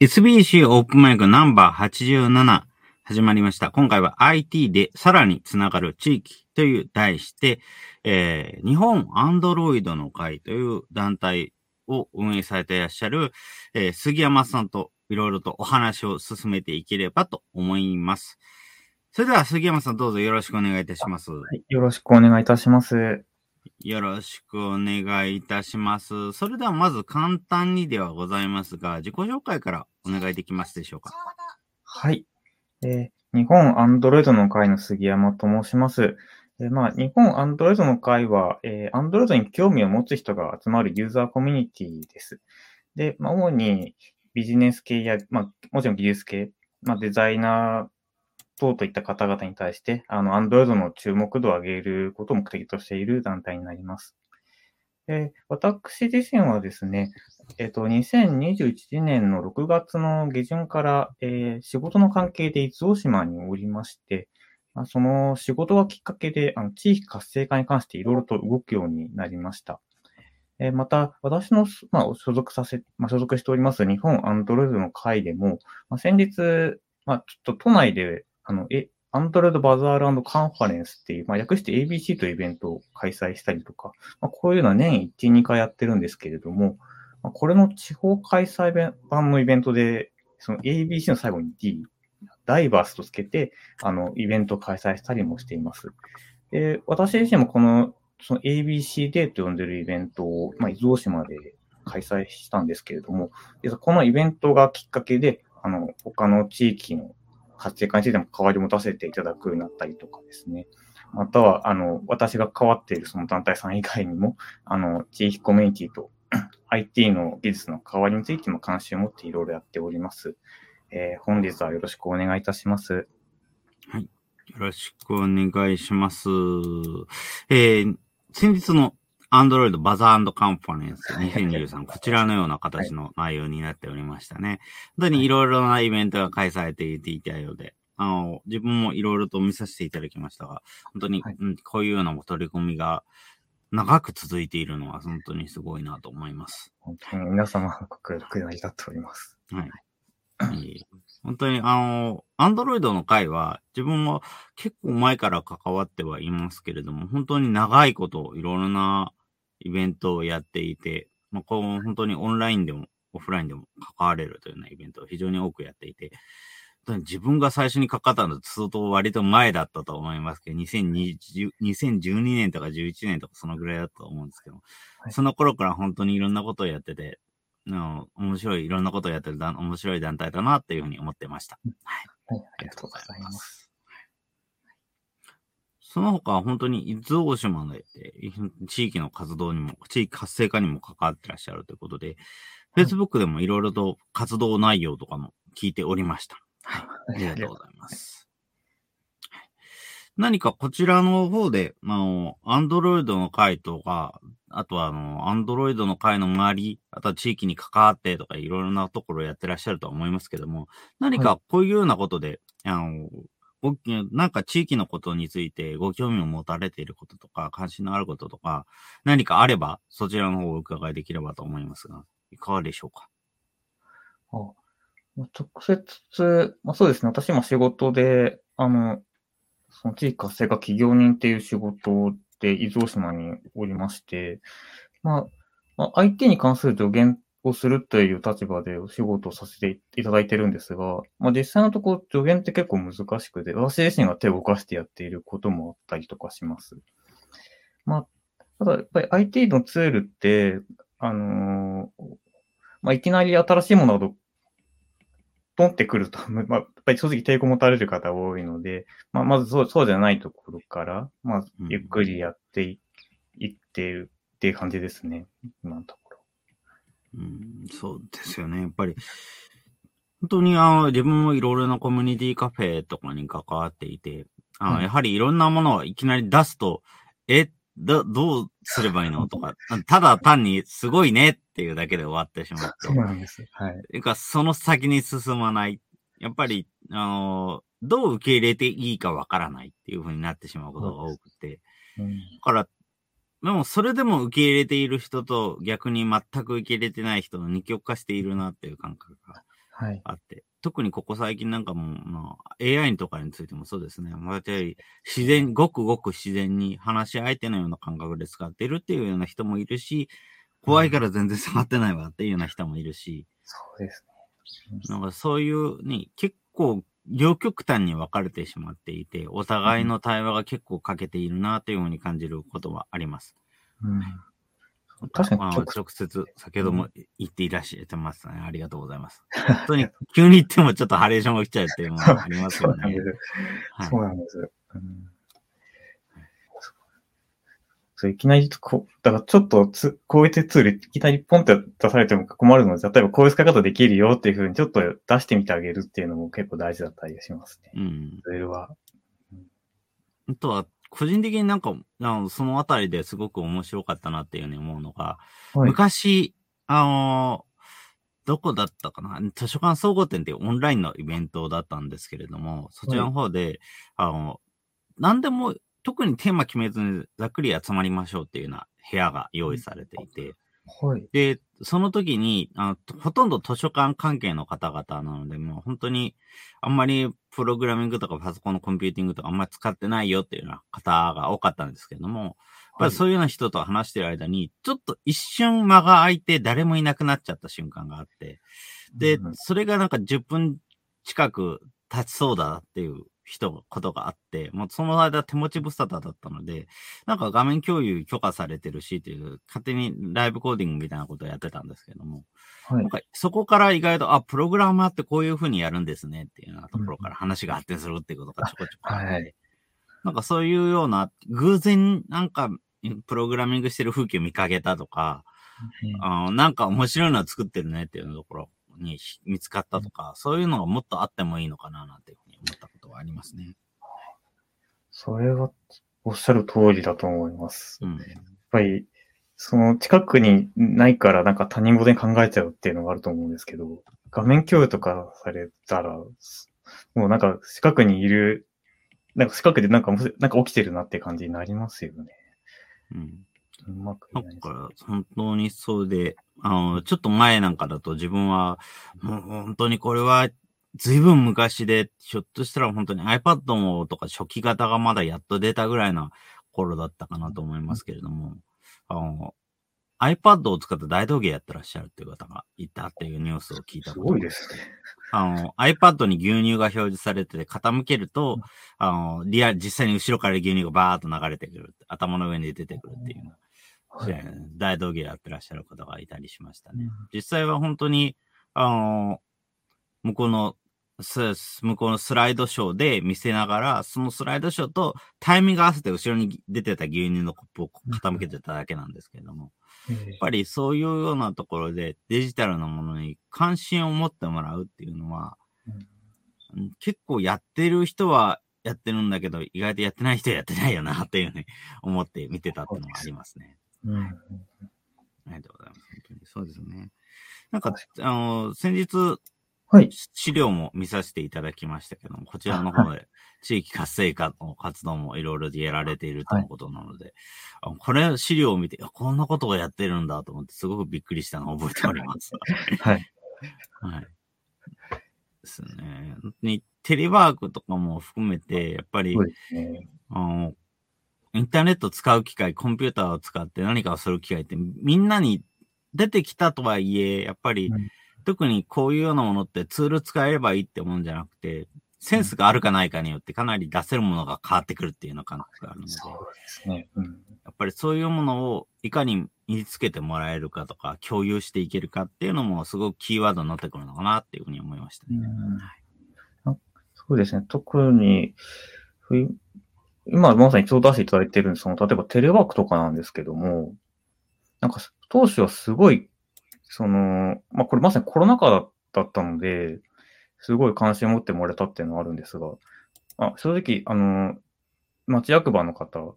SBC オープンマイクナンバー87始まりました。今回は IT でさらにつながる地域という題して、えー日本アンドロイドの会という団体を運営されていらっしゃる、えー杉山さんといろいろとお話を進めていければと思います。それでは杉山さんどうぞよろしくお願いいたします。はい、よろしくお願いいたします。よろしくお願いいたします。それではまず簡単にではございますが、自己紹介からお願いできますでしょうか？はい。えー日本アンドロイドの会の杉山と申します。えーまあ、日本アンドロイドの会は、え、アンドロイドに興味を持つ人が集まるユーザーコミュニティです。で、まあ、主にビジネス系や、まあ、もちろん技術系、まあ、デザイナー等といった方々に対して、あの、アンドロイドの注目度を上げることを目的としている団体になります。で私自身はですね、えっと、2021年の6月の下旬から、えー仕事の関係で伊豆大島におりまして、まあ、その仕事がきっかけで、あの地域活性化に関していろいろと動くようになりました。えーまた、私の、まあ、所属させ、まあ、所属しております日本アンドロイドの会でも、まあ、先日、まあ、ちょっと都内で、あの、え、アンドロイドバザールカンファレンスっていう、まあ、略して ABC というイベントを開催したりとか、まあ、こういうのは年1、2回やってるんですけれども、まあこれの地方開催版のイベントで、その ABC の最後に D、ダイバースとつけて、あの、イベントを開催したりもしています。で、私自身もこの、その ABC デーと呼んでるイベントを、まあ、伊豆大島で開催したんですけれども、でこのイベントがきっかけで、あの、他の地域の活性化についても関わりを持たせていただくようになったりとかですね。または、あの、私が関わっているその団体さん以外にも、あの、地域コミュニティと IT の技術の関わりについても関心を持っていろいろやっております。えー本日はよろしくお願いいたします。はいよろしくお願いします。えー、先日の Android バザーカンファレンス2023、こちらのような形の内容になっておりましたね。本当にいろいろなイベントが開催されていたようで、あの、自分もいろいろと見させていただきましたが、本当に、はいうん、こういうような取り組みが長く続いているのは本当にすごいなと思います。本当に皆様のご協力でありがとうございます。はい。いい本当に、あの、アンドロイドの回は、自分も結構前から関わってはいますけれども、本当に長いこと、いろいろなイベントをやっていて、まあ、こう、本当にオンラインでも、オフラインでも関われるというようなイベントを非常に多くやっていて、自分が最初に関わったのは相当割と前だったと思いますけど、2020 2012年とか11年とかそのぐらいだったと思うんですけど、はいその頃から本当にいろんなことをやってて、あの面白い、いろんなことをやってる団面白い団体だなっていうふうに思ってました。はい。はい、ありがとうございます。その他、本当に伊豆大島で、地域の活動にも、地域活性化にも関わってらっしゃるということで、はい Facebook でもいろいろと活動内容とかも聞いておりました。はい。ありがとうございます。はい何かこちらの方で、まあ、Android の会とか、あとはあの、Android の会の周り、あとは地域に関わってとかいろいろなところをやってらっしゃるとは思いますけども、何かこういうようなことで、あの、ごなんか地域のことについてご興味を持たれていることとか、関心のあることとか、何かあれば、そちらの方をお伺いできればと思いますが、いかがでしょうか？あ直接、まあ、そうですね。私も仕事で、あの、その地域活性化企業人っていう仕事で伊豆大島におりまして、まあ、まあ、IT に関する助言をするという立場でお仕事をさせていただいてるんですが、まあ、実際のところ助言って結構難しくて、私自身が手を動かしてやっていることもあったりとかします。まあ、ただやっぱり IT のツールって、あのーまあ、いきなり新しいものがどポンってくると、まあ、やっぱり正直抵抗持たれる方多いので、まあ、まずそうそうじゃないところから、まあうん、ゆっくりやってい,、っているっていう感じですね、今のところ。うん、そうですよね。やっぱり、本当にあの、自分もいろいろなコミュニティカフェとかに関わっていて、あの、はいやはりいろんなものをいきなり出すと、え、ど、どうすればいいのとか、ただ単にすごいねっていうだけで終わってしまって。そうなんです。はい。ていうか、その先に進まない。やっぱり、あの、どう受け入れていいかわからないっていうふうになってしまうことが多くて。うんだから、でもそれでも受け入れている人と逆に全く受け入れてない人の二極化しているなっていう感覚がはい。あって、特にここ最近なんかも、まあ、AI とかについてもそうですね。まあ、り自然、ごくごく自然に話し相手のような感覚で使ってるっていうような人もいるし、怖いから全然触ってないわっていうような人もいるし、そうですね。なんかそういうに結構両極端に分かれてしまっていて、お互いの対話が結構欠けているなというふうに感じることはあります。うん。確かにまあ、直直接、先ほども言っていらっしゃってますね。ありがとうございます。本当に、急に言ってもちょっとハレーションが来ちゃうっていうのがありますよねそうなんで。す。はいそうなんです。うんそういきなりこう、だからちょっとつ、こういうツール、いきなりポンって出されても困るので、例えばこういう使い方できるよっていうふうにちょっと出してみてあげるっていうのも結構大事だったりしますね。うん。それは。あとは、個人的になんか、あのそのあたりですごく面白かったなっていうふうに思うのが、はい。昔、あのどこだったかな？図書館総合展っていうオンラインのイベントだったんですけれども、そちらの方で、あの、何でも、特にテーマ決めずにざっくり集まりましょうっていうような部屋が用意されていて、はい。で、その時にあの、ほとんど図書館関係の方々なので、もう本当に、あんまりプログラミングとかパソコンのコンピューティングとかあんまり使ってないよっていうような方が多かったんですけども、やっぱりそういうような人と話してる間に、ちょっと一瞬間が空いて誰もいなくなっちゃった瞬間があって、でうん、それがなんか10分近く経ちそうだっていう人、ことがあって、もうその間手持ち無沙汰だったので、なんか画面共有許可されてるしっていう、勝手にライブコーディングみたいなことをやってたんですけども、はい。なん。かそこから意外と、あ、プログラマーってこういう風にやるんですねっていうようなところから話が発展するっていうことがちょこちょこあって、はい。なんかそういうような、偶然なんかプログラミングしてる風景を見かけたとか、あのなんか面白いのを作ってるねっていうところに見つかったとか、そういうのがもっとあってもいいのかななんていうふうに思ったはありますね。それはおっしゃる通りだと思います。うん。やっぱり、その近くにないからなんか他人事に考えちゃうっていうのがあると思うんですけど、画面共有とかされたら、もうなんか近くにいる、なんか近くでなんかなんか起きてるなって感じになりますよね。うん。うまくないですから、本当にそうで、あの、ちょっと前なんかだと自分は、もう本当にこれは、随分昔で、ひょっとしたら本当に iPad もとか初期型がまだやっと出たぐらいな頃だったかなと思いますけれども、あの、iPad を使った大道芸やってらっしゃるっていう方がいたっていうニュースを聞いたすことがごいですね。あの、iPad に牛乳が表示されてて傾けると、あの、リアル、実際に後ろから牛乳がバーっと流れてくる。頭の上に出てくるっていうの。はい。大道芸やってらっしゃる方がいたりしましたね。うん実際は本当に、あの、向こうの、ス向こうのスライドショーで見せながら、そのスライドショーとタイミング合わせて後ろに出てた牛乳のコップを傾けてただけなんですけれども、えやっぱりそういうようなところでデジタルなものに関心を持ってもらうっていうのは、うん。結構やってる人はやってるんだけど、意外とやってない人はやってないよなっていうふうに思って見てたっていうのがありますね。ありがとうございます。本当にそうですね。なんか、あの、先日、はい。資料も見させていただきましたけども、こちらの方で地域活性化の活動もいろいろやられているということなので、あこれ資料を見て、こんなことをやってるんだと思って、すごくびっくりしたのを覚えております。はい。はい。ですね。にテレワークとかも含めて、やっぱり、ね。あの、インターネットを使う機会、コンピューターを使って何かをする機会ってみんなに出てきたとはいえ、やっぱり、うん特にこういうようなものってツール使えればいいってもんじゃなくて、センスがあるかないかによってかなり出せるものが変わってくるっていうような感覚があるので、そうですね。うん。やっぱりそういうものをいかに身につけてもらえるかとか、共有していけるかっていうのもすごくキーワードになってくるのかなっていうふうに思いましたね。うんそうですね。特に、今まさにちょうど出していただいてるその、例えばテレワークとかなんですけども、なんか当初はすごい、その、まあこれまさにコロナ禍だったので、すごい関心を持ってもらえたっていうのはあるんですが、あ正直、あの、町役場の方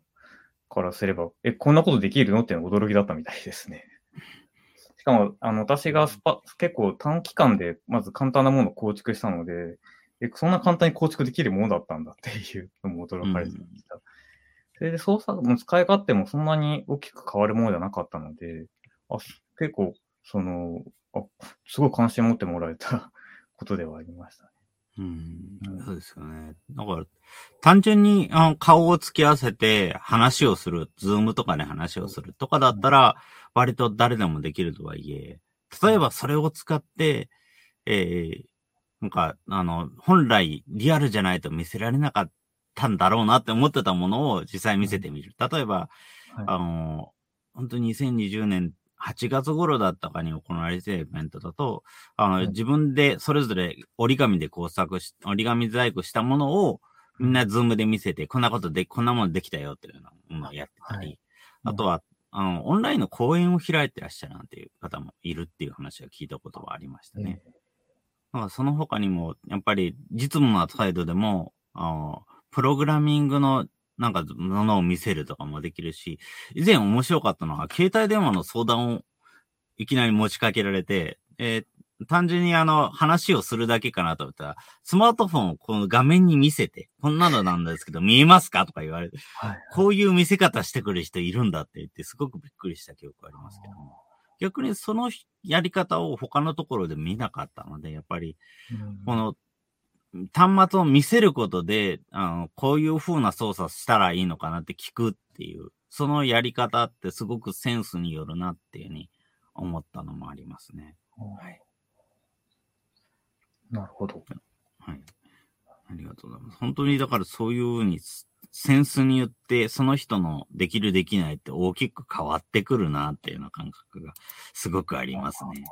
からすれば、え、こんなことできるのっていうのは驚きだったみたいですね。しかも、あの、私がスパ結構短期間で、まず簡単なものを構築したので、え、そんな簡単に構築できるものだったんだっていうのも驚かれてました。それで操作も使い勝手もそんなに大きく変わるものではなかったので、あ結構、その、あすごい関心持ってもらえた ことではありましたね。うん、そうですよね。だから、単純にあの顔を突き合わせて話をする、ズームとかで話をするとかだったら、割と誰でもできるとはいえ、例えばそれを使って、えー、なんか、あの、本来リアルじゃないと見せられなかったんだろうなって思ってたものを実際見せてみる。例えば、はいあの、本当に2020年8月頃だったかに行われているイベントだと、あの、はい。自分でそれぞれ折り紙で工作し、折り紙細工したものをみんなズームで見せて、こんなことで、こんなものできたよっていうのをやってたり、はい。あとは、あの、オンラインの講演を開いてらっしゃるなんていう方もいるっていう話は聞いたことはありましたね。だからその他にも、やっぱり実務な態度でも、あのプログラミングのなんかものを見せるとかもできるし、以前面白かったのは、携帯電話の相談をいきなり持ちかけられて、えー単純にあの、話をするだけかなと思ったら、スマートフォンをこの画面に見せて、こんなのなんですけど、見えますかとか言われて、はい。こういう見せ方してくる人いるんだって言って、すごくびっくりした記憶がありますけども。逆にそのやり方を他のところで見なかったので、やっぱり、うんこの、端末を見せることで、あの、こういう風な操作したらいいのかなって聞くっていう、そのやり方ってすごくセンスによるなっていうふうに思ったのもありますね。はい。なるほど。はい。ありがとうございます。本当にだからそういうふうに、センスによってその人のできるできないって大きく変わってくるなっていうような感覚がすごくありますね。はい。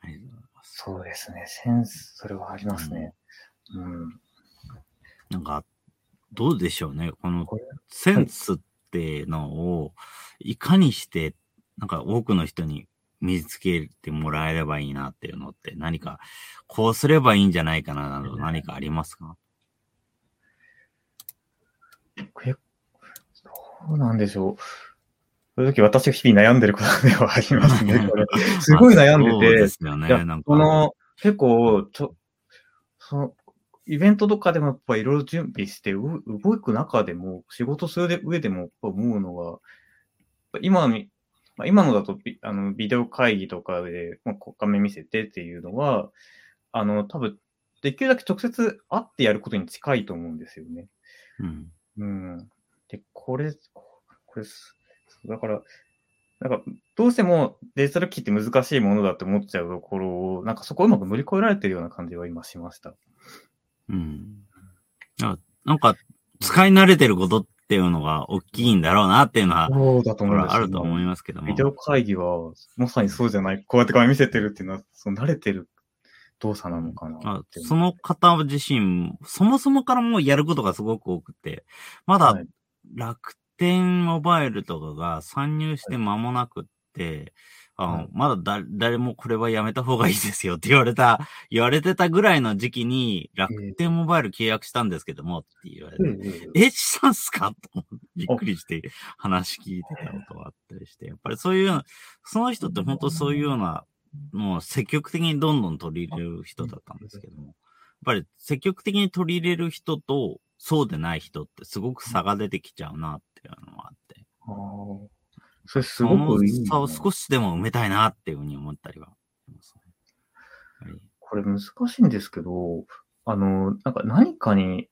ありがとうございます。そうですね。センス、それはありますね。うん。なんか、どうでしょうね。このセンスってのを、いかにして、なんか多くの人に身につけてもらえればいいなっていうのって何か、こうすればいいんじゃないかななど何かありますか？結どうなんでしょう。そういう時私が日々悩んでることではありますね。すごい悩んでて。ですよね。この、結構、ちょ、その、イベントとかでもやっぱいろいろ準備して、う動く中でも、仕事する上でも思うのは、今の、まあ、今のだとビあのビデオ会議とかで、まあ、こ画面見せてっていうのは、あの、多分、できるだけ直接会ってやることに近いと思うんですよね。うん。うん。で、これ、これす、だから、なんか、どうしてもデジタル機って難しいものだって思っちゃうところを、なんかそこをうまく乗り越えられてるような感じは今しました。うん。あなんか、使い慣れてることっていうのが大きいんだろうなっていうのは、そうだとこ思うんですあると思いますけどもビ。デオ会議は、まさにそうじゃない。こうやって画面見せてるっていうのは、その慣れてる動作なのかなあ。その方自身、そもそもからもうやることがすごく多くて、まだはい楽天モバイルとかが参入して間もなくって、あのはい。まだだ誰もこれはやめた方がいいですよって言われた、言われてたぐらいの時期に楽天モバイル契約したんですけどもって言われて、えええ、したんすかとびっくりして話聞いてたことがあったりして、やっぱりそういう、その人って本当そういうような、もう積極的にどんどん取り入れる人だったんですけども、やっぱり積極的に取り入れる人とそうでない人ってすごく差が出てきちゃうなっていうのがあって、あーそれすごくいいな。その差を少しでも埋めたいなっていうふうに思ったりはね。これ難しいんですけど、あの、なんか何かに、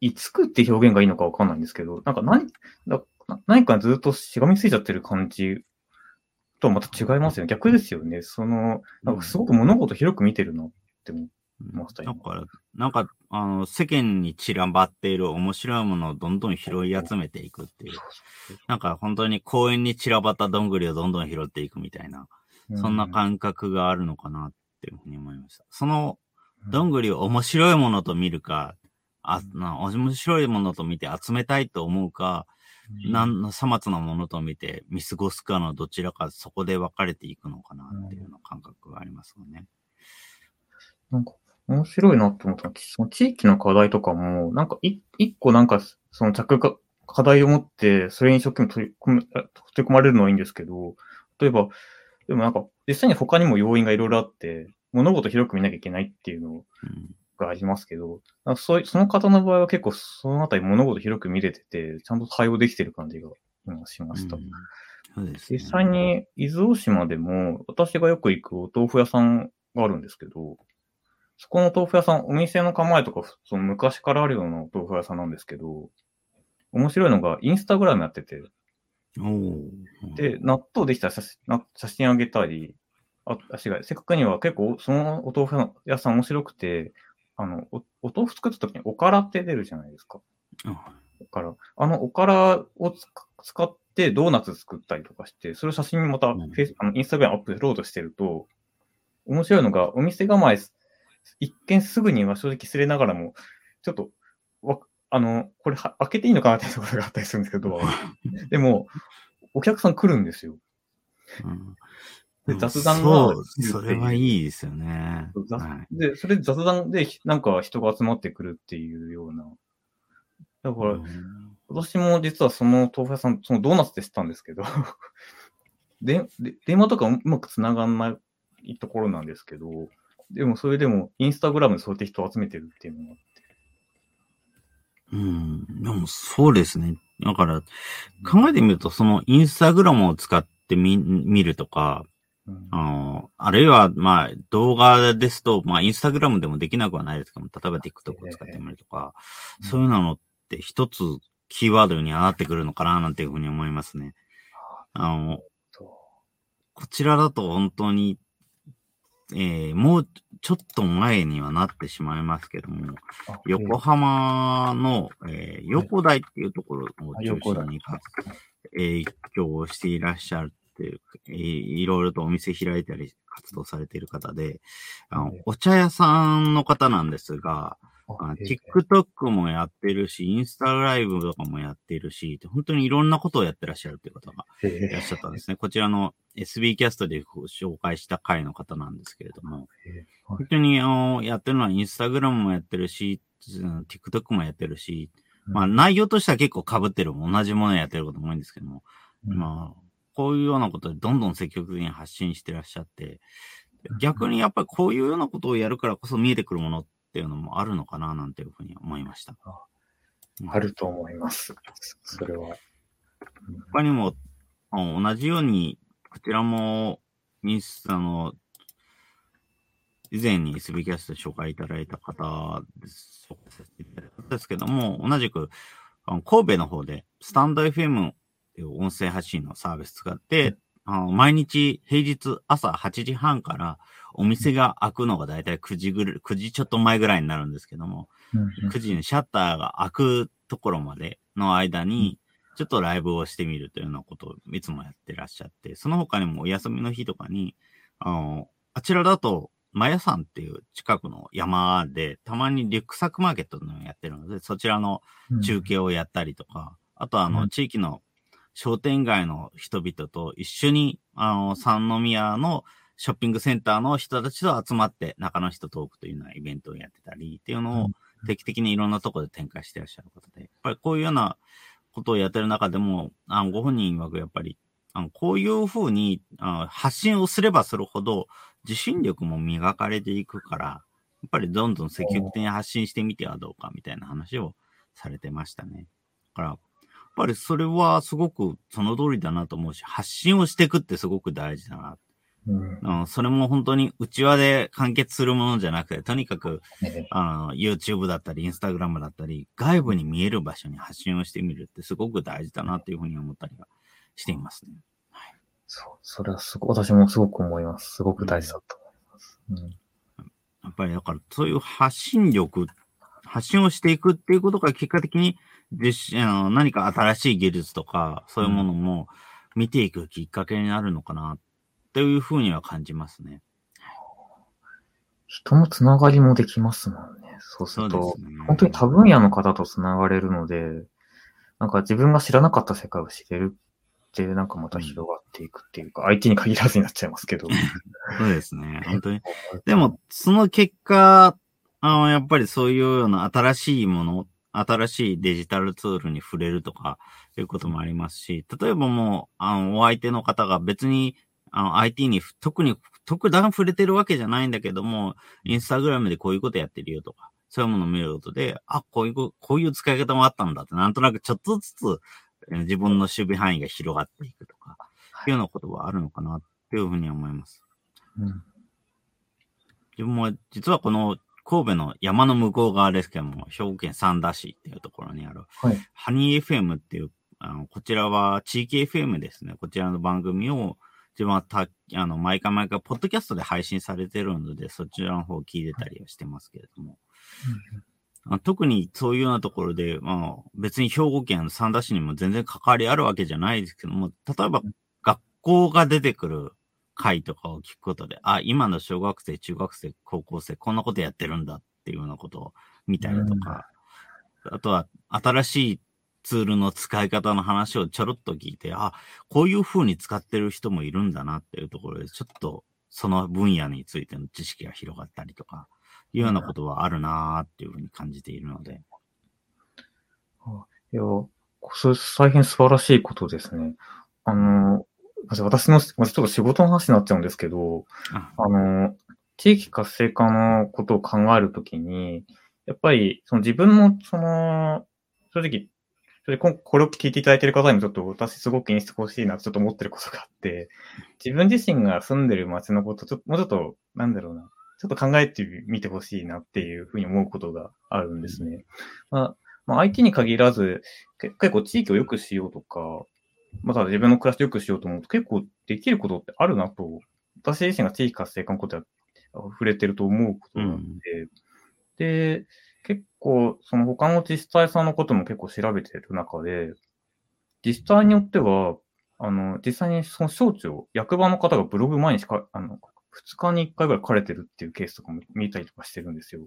いつくって表現がいいのかわかんないんですけど、なんか何、な何かにずっとしがみついちゃってる感じとはまた違いますよね。逆ですよね。その、なんかすごく物事広く見てるなって思う。ました今。だから、なんか、あの、世間に散らばっている面白いものをどんどん拾い集めていくっていう。なんか本当に公園に散らばったどんぐりをどんどん拾っていくみたいな、そんな感覚があるのかなっていうふうに思いました。そのどんぐりを面白いものと見るか、あ、な面白いものと見て集めたいと思うか、なん、さまつなものと見て見過ごすかのどちらかそこで分かれていくのかなっていうような感覚がありますよね。なんか、面白いなって思ったその地域の課題とかも、なんかい、一個なんか、その着が課題を持って、それに一生懸命取り込む、あ取り込まれるのはいいんですけど、例えば、でもなんか、実際に他にも要因がいろいろあって、物事広く見なきゃいけないっていうのがありますけど、そういうその方の場合は結構そのあたり物事広く見れてて、ちゃんと対応できてる感じが今しました。うんそうですね、実際に伊豆大島でも、私がよく行くお豆腐屋さんがあるんですけど、そこの豆腐屋さん、お店の構えとか、その昔からあるような豆腐屋さんなんですけど、面白いのが、インスタグラムやってて、で、納豆できたら写真写真あげたり、あ、違う、せっかくには結構、そのお豆腐屋さん面白くて、あの、おお豆腐作った時におからって出るじゃないですか。おから。あのおからを使ってドーナツ作ったりとかして、それを写真にまたフェイス、うん、あのインスタグラムアップロードしてると、面白いのが、お店構え、一見すぐには正直すれながらも、ちょっと、わ、あの、これは開けていいのかなっていうところがあったりするんですけど、でも、お客さん来るんですよ。うんで、雑談が。そう、それはいいですよね。はい、で、それ雑談でなんか人が集まってくるっていうような。だから、うん、私も実はその豆腐屋さん、そのドーナツで知ったんですけど で、で電話とかうまく繋がんないところなんですけど、でもそれでもインスタグラムでそうやって人を集めてるっていうのがあって。うん。でもそうですね。だから、考えてみると、そのインスタグラムを使ってみ、見るとか、うん、ああるいは、まあ、動画ですと、まあ、インスタグラムでもできなくはないですけども、例えば TikTok を使ってみるとか、えー、そういうのって一つキーワードにはなってくるのかな、なんていうふうに思いますね。あの、こちらだと本当にえー、もうちょっと前にはなってしまいますけども、横浜の、えー、横台っていうところを中心に影響をしていらっしゃるっていう、えー、いろいろとお店開いたり活動されている方で、あの、お茶屋さんの方なんですが、TikTok もやってるし、インスタライブとかもやってるし、本当にいろんなことをやってらっしゃるという方がいらっしゃったんですね。こちらの SB キャストでご紹介した回の方なんですけれども、本当にあのやってるのはインスタグラムもやってるし、TikTok もやってるし、まあ内容としては結構被ってる、同じものやってることも多いんですけども、まあ、こういうようなことでどんどん積極的に発信してらっしゃって、逆にやっぱりこういうようなことをやるからこそ見えてくるものっていうのもあるのかななんていうふうに思いました。あると思います。それは。他にも、同じように、こちらも、ミス、あの、以前に SB キャストで紹介いただいた方です、ですけども、同じく、神戸の方で、スタンド FM という音声発信のサービス使って、あの毎日平日朝8時半からお店が開くのがだいたい9時ぐらい、9時ちょっと前ぐらいになるんですけども、うん9時にシャッターが開くところまでの間に、ちょっとライブをしてみるというようなことをいつもやってらっしゃって、その他にもお休みの日とかに、あの、あちらだと、マヤ山っていう近くの山で、たまにリュックサックマーケットのやってるので、そちらの中継をやったりとか、あとはあの、地域の商店街の人々と一緒に、あの、三宮のショッピングセンターの人たちと集まって中の人トークというようなイベントをやってたりっていうのを定期的にいろんなところで展開してらっしゃる方で、やっぱりこういうようなことをやってる中でも、あのご本人曰くやっぱり、あのこういうふうにあ発信をすればするほど自信力も磨かれていくから、やっぱりどんどん積極的に発信してみてはどうかみたいな話をされてましたね。だから、やっぱりそれはすごくその通りだなと思うし、発信をしていくってすごく大事だなうん、それも本当に内輪で完結するものじゃなくて、とにかく、あの YouTube だったり、Instagram だったり、外部に見える場所に発信をしてみるってすごく大事だなというふうに思ったりはしていますね。はい、そう、それはすご私もすごく思います。すごく大事だと思います。うん、やっぱりだから、そういう発信力、発信をしていくっていうことが結果的に実あの何か新しい技術とか、そういうものも見ていくきっかけになるのかなというふうには感じますね。人のつながりもできますもんね。そうすると、ね、本当に多分野の方とつながれるので、なんか自分が知らなかった世界を知れるって、なんかまた広がっていくっていうか、うん、相手に限らずになっちゃいますけど。そうですね。本当に。でも、その結果、あの、やっぱりそういうような新しいもの、新しいデジタルツールに触れるとか、いうこともありますし、例えばもう、あの、お相手の方が別にあの、IT に特に特段触れてるわけじゃないんだけども、インスタグラムでこういうことやってるよとか、そういうものを見ることで、あ、こういう、こういう使い方もあったんだって、なんとなくちょっとずつ自分の守備範囲が広がっていくとか、いうようなことはあるのかなっていうふうに思います。うん、自分も実はこの神戸の山の向こう側ですけども、兵庫県三田市っていうところにある、はい、ハニー FM っていう、あのこちらは地域 FM ですね。こちらの番組を自分はたあの毎回毎回、ポッドキャストで配信されてるので、そちらの方を聞いてたりはしてますけれども。うん、特にそういうようなところで、まあ、別に兵庫県三田市にも全然関わりあるわけじゃないですけども、例えば学校が出てくる回とかを聞くことで、あ、今の小学生、中学生、高校生、こんなことやってるんだっていうようなことを見たりとか、うん、あとは新しいツールの使い方の話をちょろっと聞いて、あ、こういう風に使ってる人もいるんだなっていうところで、ちょっとその分野についての知識が広がったりとか、いうようなことはあるなーっていうふうに感じているので。いや、それ大変素晴らしいことですね。あの、私の、ちょっと仕事の話になっちゃうんですけど、あの、地域活性化のことを考えるときに、やっぱり、その自分の、その、正直、それこれを聞いていただいている方にもちょっと私すごく気にしてほしいなとちょっと思ってることがあって、自分自身が住んでる街のこと、ちょっともうちょっと、なんだろうな、ちょっと考えてみてほしいなっていうふうに思うことがあるんですね。まあ、まあ、IT に限らず、結構地域を良くしようとか、また自分の暮らしを良くしようと思うと結構できることってあるなと、私自身が地域活性化のことは触れてると思うことなので、うん、で、結構、その他の自治体さんのことも結構調べてる中で、自治体によっては、あの、実際にその省庁、役場の方がブログ前にしか、あの、2日に1回ぐらい枯れてるっていうケースとかも見たりとかしてるんですよ。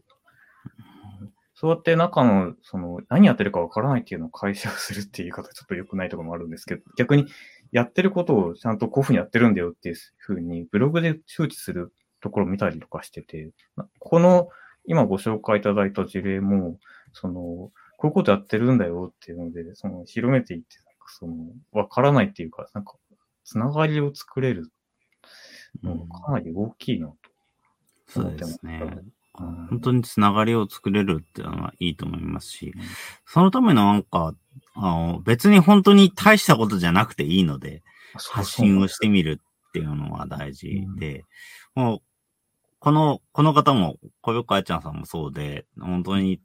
そうやって中の、その、何やってるかわからないっていうのを解釈するっていう言い方ちょっと良くないところもあるんですけど、逆にやってることをちゃんとこういうふうにやってるんだよっていうふうに、ブログで周知するところを見たりとかしてて、この今ご紹介いただいた事例も、その、こういうことやってるんだよっていうので、その、広めていって、その、わからないっていうか、なんか、つながりを作れるのがかなり大きいなと思ってます。そうですね。本当につながりを作れるっていうのはいいと思いますし、うん、そのためのなんか、あの別に本当に大したことじゃなくていいので、発信をしてみるっていうのは大事で、うん、もう、この、この方も、小横愛ちゃんさんもそうで、本当に、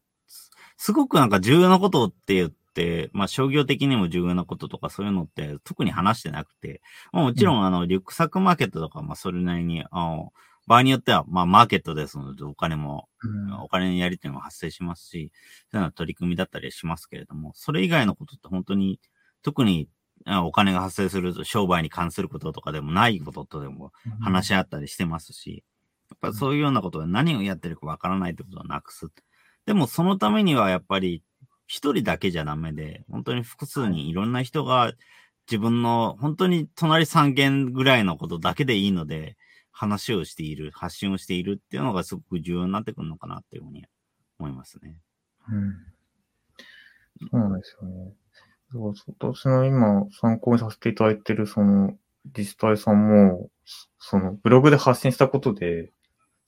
すごくなんか重要なことって言って、まあ商業的にも重要なこととかそういうのって特に話してなくて、もちろんあの、リュックサックマーケットとか、まあそれなりに、あの、場合によっては、まあ、マーケットですので、お金も、うん、お金のやり取りも発生しますし、そういうのは取り組みだったりしますけれども、それ以外のことって本当に、特にお金が発生する商売に関することとかでもないこととでも話し合ったりしてますし、やっぱそういうようなことで何をやってるかわからないってことはなくす。でもそのためにはやっぱり一人だけじゃダメで、本当に複数にいろんな人が自分の本当に隣3軒ぐらいのことだけでいいので、話をしている、発信をしているっていうのがすごく重要になってくるのかなっていうふうに思いますね。うん。そうなんですよね。そう私の今参考にさせていただいているその自治体さんも、そのブログで発信したことで、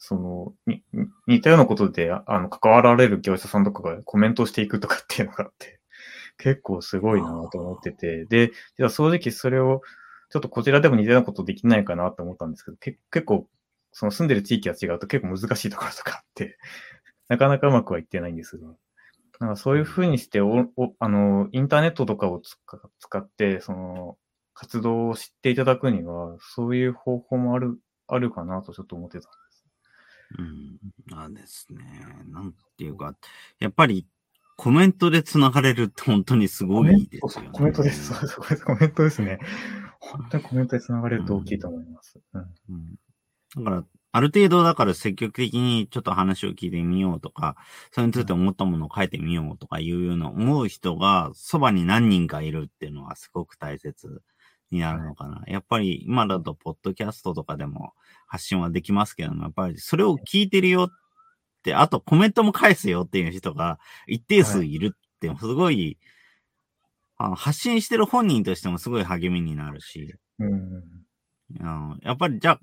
その、に、似たようなことで、あの、関わられる業者さんとかがコメントしていくとかっていうのがあって、結構すごいなと思ってて、で、じゃあ正直それをちょっとこちらでも似たようなことできないかなと思ったんですけど、け結構、その住んでる地域が違うと結構難しいところとかあって、なかなかうまくはいってないんですが、なんかそういうふうにしておお、あの、インターネットとかを使って、その、活動を知っていただくには、そういう方法もある、あるかなとちょっと思ってた。うん、あですね。なんていうか、やっぱりコメントで繋がれるって本当にすごいですよね。コメント です。コメントですね。本当にコメントで繋がれると大きいと思います。うん。うん、だから、ある程度だから積極的にちょっと話を聞いてみようとか、それについて思ったものを書いてみようとかいうような思う人がそばに何人かいるっていうのはすごく大切になるのかな。やっぱり今だとポッドキャストとかでも発信はできますけども、やっぱりそれを聞いてるよって、あとコメントも返すよっていう人が一定数い。るって、すごいあの発信してる本人としてもすごい励みになるし、うん、やっぱりじゃあ、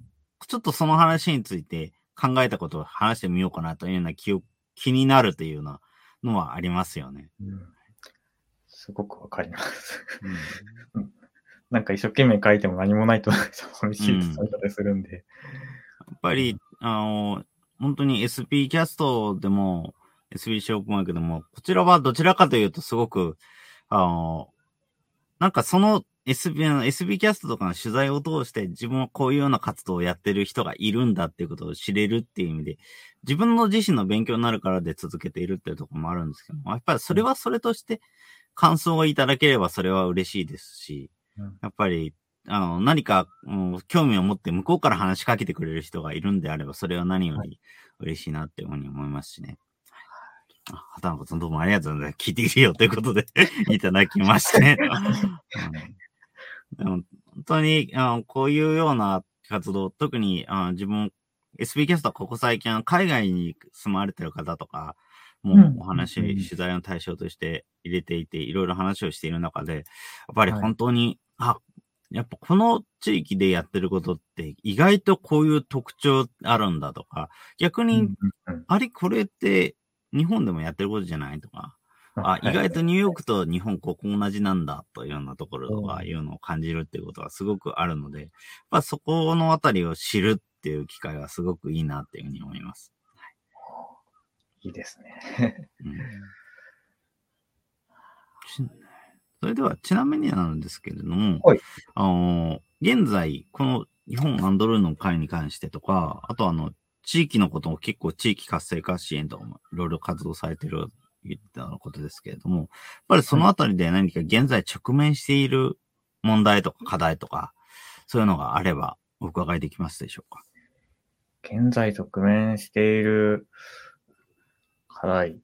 ちょっとその話について考えたことを話してみようかなというような気を、気になるというようなのはありますよね。うん、すごくわかります。うん、なんか一生懸命書いても何もないと 寂しい伝え方するんで。やっぱり、あの、本当に SP キャストでも、SB ショープマークでも、こちらはどちらかというとすごく、あの、なんかその SB の SB キャストとかの取材を通して自分はこういうような活動をやってる人がいるんだっていうことを知れるっていう意味で、自分の自身の勉強になるからで続けているっていうところもあるんですけども、やっぱりそれはそれとして感想をいただければそれは嬉しいですし、やっぱりあの、何か、うん、興味を持って向こうから話しかけてくれる人がいるんであれば、それは何より嬉しいなっていうふうに思いますしね。はい、あ、畑中さんどうもありがとうございます。聞いているよということで いただきまして。ね。本当にあのこういうような活動、特にあ自分、SB キャストはここ最近、海外に住まわれてる方とか、もうお話、うん、取材の対象として入れていて、いろいろ話をしている中で、やっぱり本当に、はい、あ、やっぱこの地域でやってることって意外とこういう特徴あるんだとか、逆に、あれこれって日本でもやってることじゃないとか、あ、意外とニューヨークと日本ここ同じなんだというようなところとかいうのを感じるっていうことはすごくあるので、まあそこのあたりを知るっていう機会はすごくいいなっていうふうに思います。いいですね。うん それでは、ちなみになんですけれども、はい、あの、現在、この日本アンドロイドの会に関してとか、あとあの、地域のことも結構地域活性化支援とかもいろいろ活動されてる言ったことですけれども、やっぱりそのあたりで何か現在直面している問題とか課題とか、そういうのがあればお伺いできますでしょうか？現在直面している課題。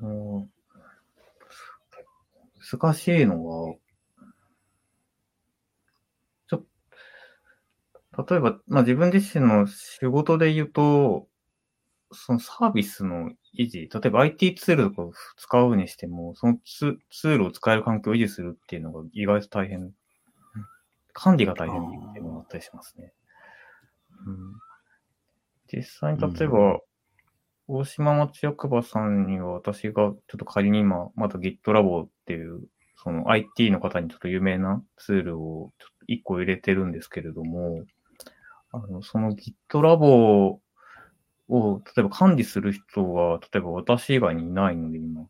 もう難しいのは、ちょ例えば、まあ、自分自身の仕事で言うと、そのサービスの維持、例えば IT ツールとかを使うにしても、そのツツールを使える環境を維持するっていうのが意外と大変。管理が大変っていうのがあったりしますね。うん、実際に例えば、大島町役場さんには私がちょっと仮に今、まだ GitLab っていう、その IT の方にちょっと有名なツールをちょっと1個入れてるんですけれども、あのその GitLab を例えば管理する人が、例えば私以外にいないので今、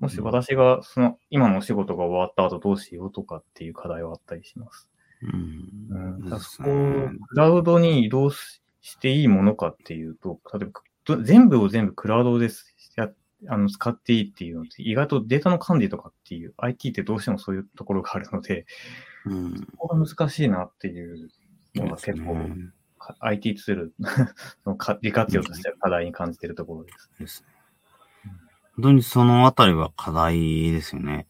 もし私がその今のお仕事が終わった後どうしようとかっていう課題はあったりします。うん。うん、そこをクラウドに移動していいものかっていうと、例えば全部を全部クラウドですやあの使っていいっていうのって、意外とデータの管理とかっていう、IT ってどうしてもそういうところがあるので、うん、そこが難しいなっていうのが結構、ね、IT ツールの利活用としては課題に感じているところです。ですね。本当にそのあたりは課題ですよね。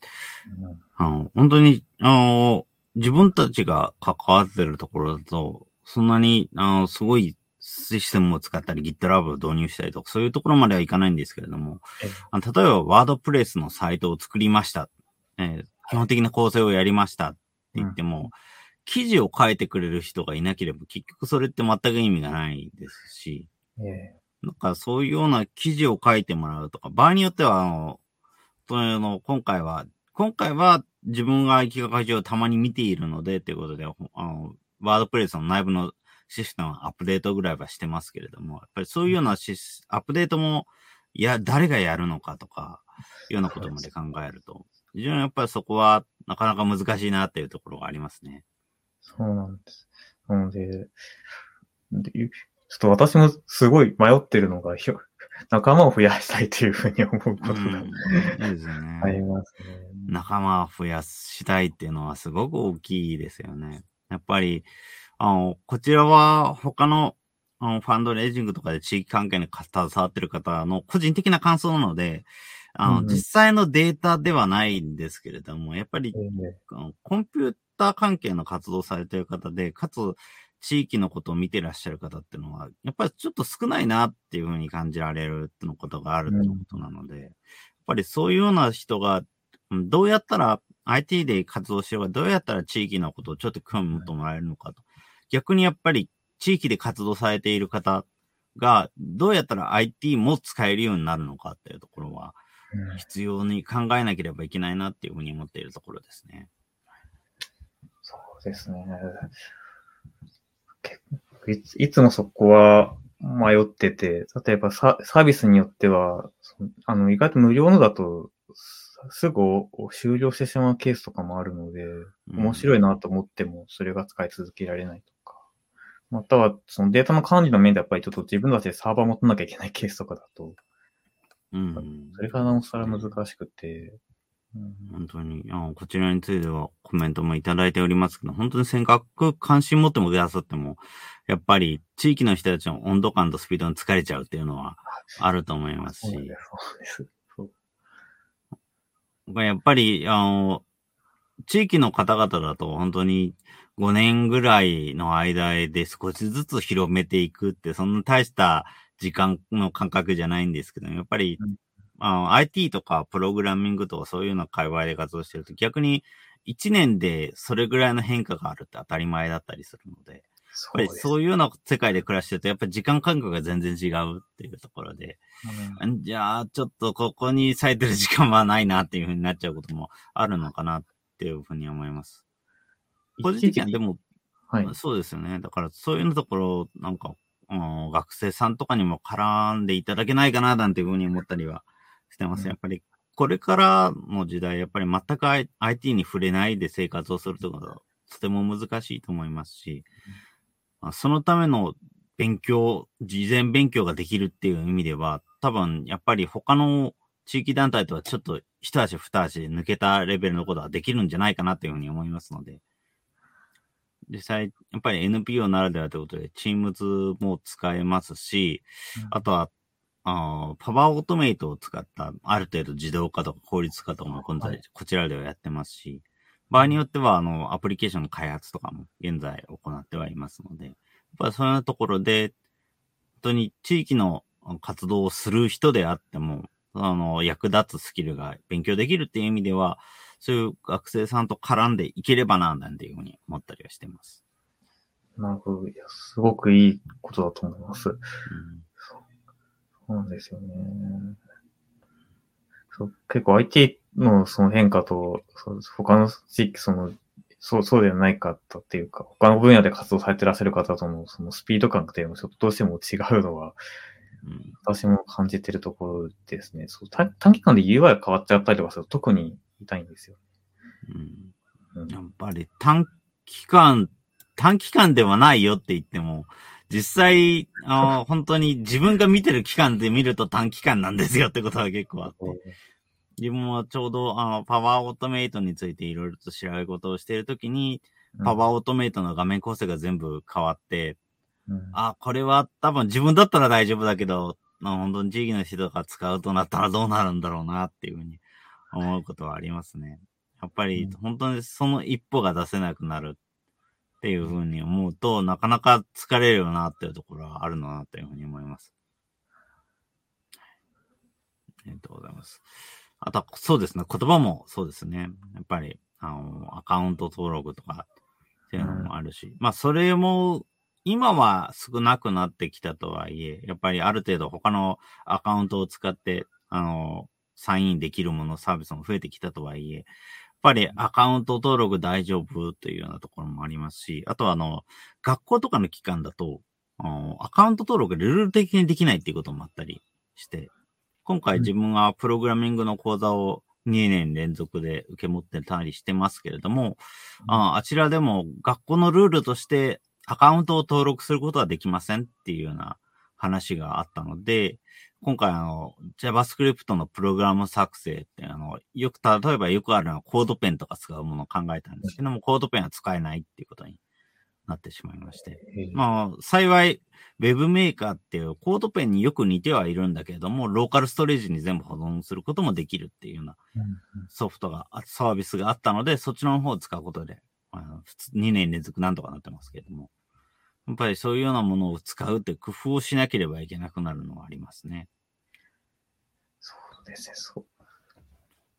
うん、あの本当に、あの、自分たちが関わってるところだと、そんなに、あの、すごいシステムを使ったり GitLab を導入したりとか、そういうところまではいかないんですけれども、あの例えばワードプレスのサイトを作りました、えー、基本的な構成をやりましたって言っても、うん、記事を書いてくれる人がいなければ、結局それって全く意味がないですし、えー、なんかそういうような記事を書いてもらうとか、場合によっては、あの、あの今回は、今回は自分が企画上をたまに見ているので、ということで、あの、ワードプレスの内部のシステムアップデートぐらいはしてますけれども、やっぱりそういうようなシスアップデートも、いや、誰がやるのかとか、いうようなことまで考えると、非常にやっぱりそこはなかなか難しいなっていうところがありますね。そうなんです。なので、でちょっと私もすごい迷ってるのが、仲間を増やしたいというふうに思うことが、うん、ですね。ありますね。仲間を増やしたいっていうのはすごく大きいですよね。やっぱり、あの、こちらは他のあのファンドレイジングとかで地域関係に携わってる方の個人的な感想なので、あの、うん、実際のデータではないんですけれども、やっぱり、うん、コンピューター関係の活動されてる方で、かつ地域のことを見てらっしゃる方っていうのは、やっぱりちょっと少ないなっていうふうに感じられるってのことがあるってことなので、うん、やっぱりそういうような人が、どうやったら IT で活動してればどうやったら地域のことをちょっと興味持ってもらえるのかと。逆にやっぱり地域で活動されている方がどうやったら IT も使えるようになるのかっていうところは必要に考えなければいけないなっていうふうに思っているところですね。そうですね。いついつもそこは迷ってて、例えばササービスによっては、あの意外と無料のだとすぐ終了してしまうケースとかもあるので、面白いなと思ってもそれが使い続けられないとか、またはそのデータの管理の面でやっぱりちょっと自分たちでサーバー持たなきゃいけないケースとかだと、うん、それがなおさら難しくて、本当に。あ、こちらについてはコメントもいただいておりますけど、本当にせっかく関心持ってもくださっても、やっぱり地域の人たちの温度感とスピードに疲れちゃうっていうのはあると思いますし。そうです。やっぱり、あの、地域の方々だと本当に5年ぐらいの間で少しずつ広めていくって、そんな大した時間の感覚じゃないんですけど、やっぱり、うん、あ IT とかプログラミングとかそういうような界隈で活動してると逆に1年でそれぐらいの変化があるって当たり前だったりするので、そうやっぱりそういうような世界で暮らしてると、やっぱり時間感覚が全然違うっていうところで、うん、じゃあ、ちょっとここに割いてる時間はないなっていうふうになっちゃうこともあるのかなっていうふうに思います。個人的にはでも、はい、そうですよね。だからそういうところ、なんか、うん、学生さんとかにも絡んでいただけないかななんていうふうに思ったりはしてます。うん、やっぱり、これからの時代、やっぱり全く IT に触れないで生活をするということはとても難しいと思いますし、うんそのための勉強、事前勉強ができるっていう意味では、多分やっぱり他の地域団体とはちょっと一足二足で抜けたレベルのことはできるんじゃないかなというふうに思いますので、実際、やっぱり NPO ならではということで、Teams も使えますし、うん、あとは、あパワーオートメイトを使ったある程度自動化とか効率化とかも今回こちらではやってますし、場合によっては、あの、アプリケーションの開発とかも現在行ってはいますので、やっぱりそういうところで、本当に地域の活動をする人であっても、あの、役立つスキルが勉強できるっていう意味では、そういう学生さんと絡んでいければな、なんていうふうに思ったりはしてます。なるほど。いや、すごくいいことだと思います。うん、そうなんですよね。そう結構 IT のその変化と、他の地域、その、そう、そうではないかったっていうか、他の分野で活動されてらっしゃる方とのそのスピード感っていうのもちょっとどうしても違うのは、うん、私も感じてるところですね。そう短期間で UI が変わっちゃったりとかすると特に痛いんですよ、うん。うん、やっぱり短期間、短期間ではないよって言っても、実際、あ 本当に自分が見てる期間で見ると短期間なんですよってことは結構あって。自分はちょうど、あの、パワーオートメイトについていろいろと調べ事をしているときに、パワーオートメイトの画面構成が全部変わって、うん、あ、これは多分自分だったら大丈夫だけど、まあ、本当に地域の人が使うとなったらどうなるんだろうなっていうふうに思うことはありますね。やっぱり本当にその一歩が出せなくなるっていうふうに思うと、なかなか疲れるよなっていうところはあるのなというふうに思います。ありがとうございます。あとは、そうですね。言葉もそうですね。やっぱり、あの、アカウント登録とかっていうのもあるし、うん、まあ、それも、今は少なくなってきたとはいえ、やっぱりある程度他のアカウントを使って、あの、サインできるもの、サービスも増えてきたとはいえ、やっぱりアカウント登録大丈夫というようなところもありますし、あとはあの、学校とかの機関だと、アカウント登録ルール的にできないっていうこともあったりして、今回自分はプログラミングの講座を2年連続で受け持ってたりしてますけれども、ああちらでも学校のルールとしてアカウントを登録することはできませんっていうような話があったので、今回あの JavaScript のプログラム作成ってあの、よく、例えばよくあるのはコードペンとか使うものを考えたんですけども、コードペンは使えないっていうことになってしまいまして。まあ、幸い、ウェブメーカーっていうコードペンによく似てはいるんだけれども、ローカルストレージに全部保存することもできるっていうようなソフトが、サービスがあったので、そっちの方を使うことで、普通2年連続なんとかなってますけれども、やっぱりそういうようなものを使うって工夫をしなければいけなくなるのはありますね。そうですね、そう。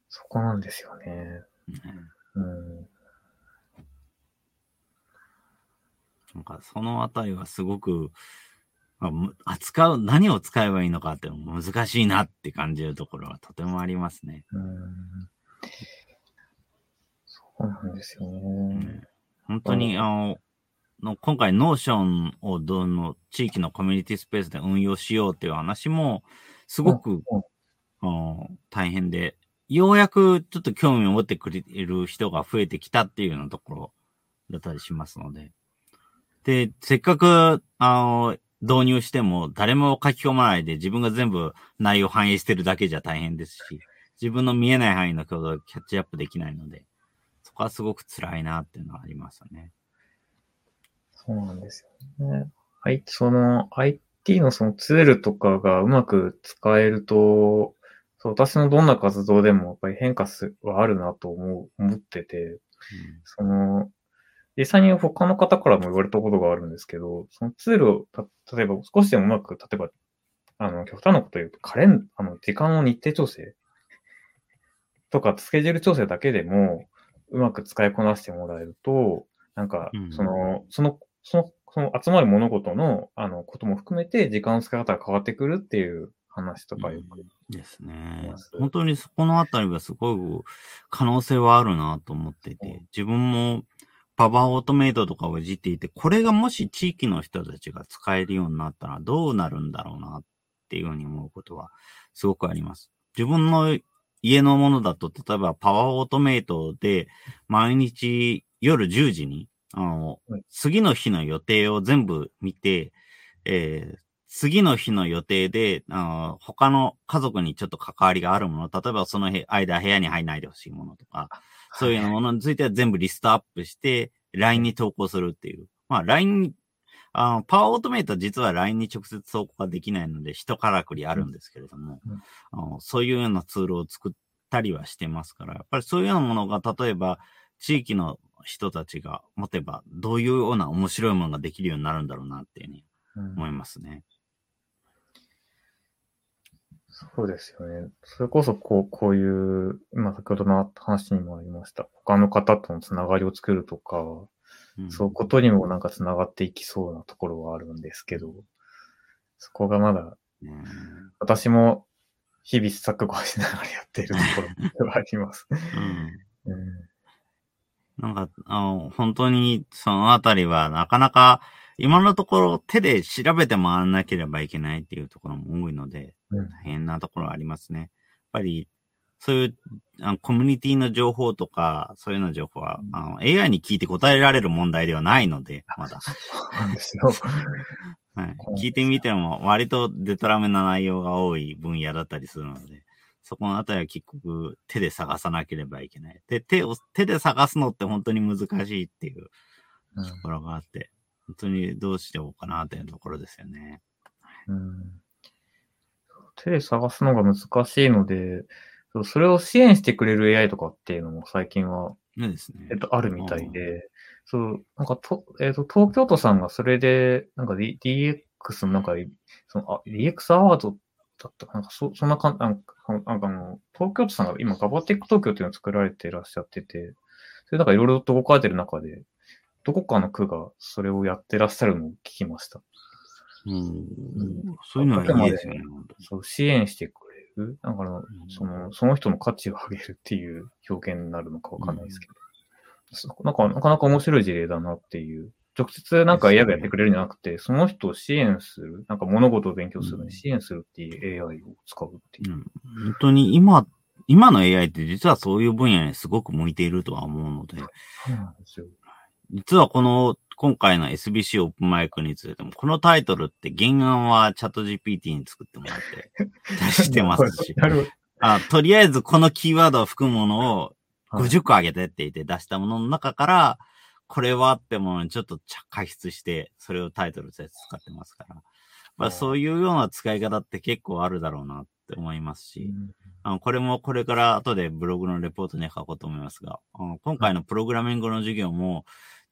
そこなんですよね。うん。なんかそのあたりはすごく、まあむ扱う、何を使えばいいのかって難しいなって感じるところはとてもありますね。うん。そうなんですようんね。本当に、うん。あの、の今回、 Notion をどの地域のコミュニティスペースで運用しようっていう話も、すごく、うん大変で、ようやくちょっと興味を持ってくれる人が増えてきたっていうようなところだったりしますので。で、せっかく、あの、導入しても誰も書き込まないで自分が全部内容を反映してるだけじゃ大変ですし、自分の見えない範囲の挙動をキャッチアップできないので、そこはすごく辛いなっていうのはありましたね。そうなんですよね。はい、その IT のそのツールとかがうまく使えると、そう私のどんな活動でもやっぱり変化すはあるなと思う思ってて、その、実際に他の方からも言われたことがあるんですけど、そのツールをた、例えば少しでもうまく、例えば、あの、極端なこと言うと、カレン、あの、時間の日程調整とか、スケジュール調整だけでも、うまく使いこなしてもらえると、なんかうん、その、その、その、その集まる物事の、あの、ことも含めて、時間の使い方が変わってくるっていう話とかよく。ですね。本当にそこのあたりがすごい可能性はあるなと思っていて、自分もパワーオートメイトとかをいじっていて、これがもし地域の人たちが使えるようになったらどうなるんだろうなっていうふうに思うことはすごくあります。自分の家のものだと、例えばパワーオートメイトで毎日夜10時に、あのはい、次の日の予定を全部見て、えー次の日の予定で、あの他の家族にちょっと関わりがあるもの、例えばそのへ間部屋に入らないでほしいものとか、そういうものについては全部リストアップして、LINE に投稿するっていう。まあ LINE に、あの、パワーオートメイトは実は LINE に直接投稿ができないので、一からくりあるんですけれども、うんあのそういうようなツールを作ったりはしてますから、やっぱりそういうようなものが、例えば地域の人たちが持てば、どういうような面白いものができるようになるんだろうなっていうふうにうん思いますね。そうですよね。それこそ、こう、こういう、まあ、先ほどの話にもありました。他の方とのつながりを作るとか、うんそういうことにもなんかつながっていきそうなところはあるんですけど、そこがまだ、ね私も日々錯誤しながらやっているところでは あります。うん。うん。なんか、あの、本当にそのあたりはなかなか今のところ手で調べて回らなければいけないっていうところも多いので、うん。大変なところはありますね。やっぱり、そういうあのコミュニティの情報とか、そういうような情報は、あの AI に聞いて答えられる問題ではないので、まだ。そうなんですよ。はい、聞いてみても割とデタラメな内容が多い分野だったりするので、そこのあたりは結局手で探さなければいけない。で、手を、手で探すのって本当に難しいっていううんところがあって、本当にどうしようかなっていうところですよね。うん手で探すのが難しいので、そうそれを支援してくれる AI とかっていうのも最近は、ね。えっと、あるみたいで、そう、なんかと、えっと、東京都さんがそれで、なんか、D、DX のなんか、その、あ、DX アワードだったかなんか、そ、そんなかん、なんか、なんかあの、東京都さんが今、ガバテック東京っていうのを作られていらっしゃってて、それなんかいろいろと動かれてる中で、どこかの区がそれをやってらっしゃるのを聞きました。うん、そういうのはいいですよね。そう、支援してく。だから、んその、その人の価値を上げるっていう表現になるのかわかんないですけど、そなんか、なかなか面白い事例だなっていう。直接なんか AI がやってくれるんじゃなくて、その人を支援する、なんか物事を勉強するのに支援するっていう AI を使うっていうう。ん、本当に今、今の AI って実はそういう分野にすごく向いているとは思うので、そうなんですよ。実はこの、今回の SBC オープンマイクについても、このタイトルって原案はチャット GPT に作ってもらって、出してますし。あとりあえずこのキーワードを含むものをはい。50個あげてって言って出したものの中から、これはってものにちょっと加筆して、それをタイトルとして使ってますから、まあ、そういうような使い方って結構あるだろうなって思いますし、あのこれもこれから後でブログのレポートに書こうと思いますが、今回のプログラミングの授業も、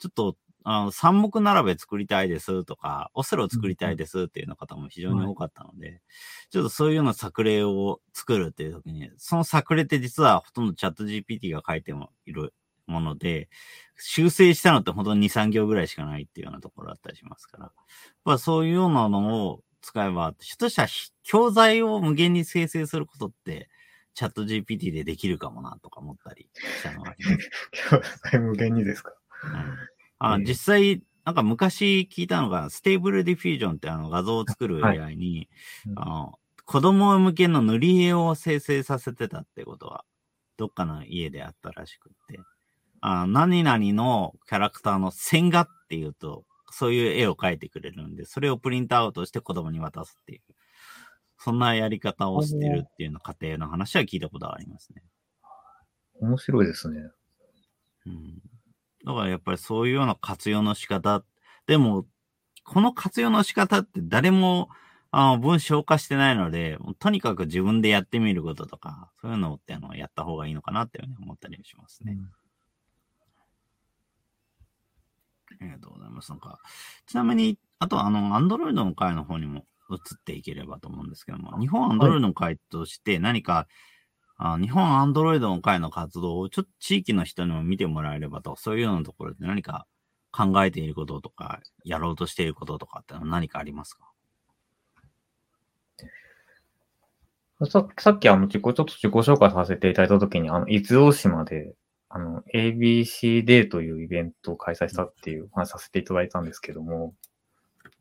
ちょっとあの三目並べ作りたいですとか、オセロ作りたいですっていうような方も非常に多かったので、はい、ちょっとそういうような作例を作るっていう時に、その作例って実はほとんどチャット GPT が書いてもいるもので、修正したのって本当に2、3行ぐらいしかないっていうようなところだったりしますから、まあそういうようなのを使えば、ひょっとしたら教材を無限に生成することって、 ChatGPT でできるかもなとか思ったりしたのが。教材無限にですか、うん、あ、実際、なんか昔聞いたのが、 Stable Diffusion ってあの画像を作る AI に、はい、あの子供向けの塗り絵を生成させてたってことは、どっかの家であったらしくって、あ何々のキャラクターの線画っていうと、そういう絵を描いてくれるんで、それをプリントアウトして子供に渡すっていう、そんなやり方をしてるっていうの過程の話は聞いたことがありますね。面白いですね。うん。だからやっぱりそういうような活用の仕方、でも、この活用の仕方って誰もあの文章化してないので、とにかく自分でやってみることとか、そういうのってあのやった方がいいのかなっていうふうに思ったりしますね。うんありがとうございます。なんか、ちなみに、あとあの、アンドロイドの回の方にも移っていければと思うんですけども、日本アンドロイドの回として何か、はい、あ日本アンドロイドの会の活動をちょっと地域の人にも見てもらえればと、そういうようなところで何か考えていることとか、やろうとしていることとかっての何かありますか？ささっきあの自己、ちょっと自己紹介させていただいたときに、あの、伊豆大島で、あの、ABC Day というイベントを開催したっていうお話させていただいたんですけども、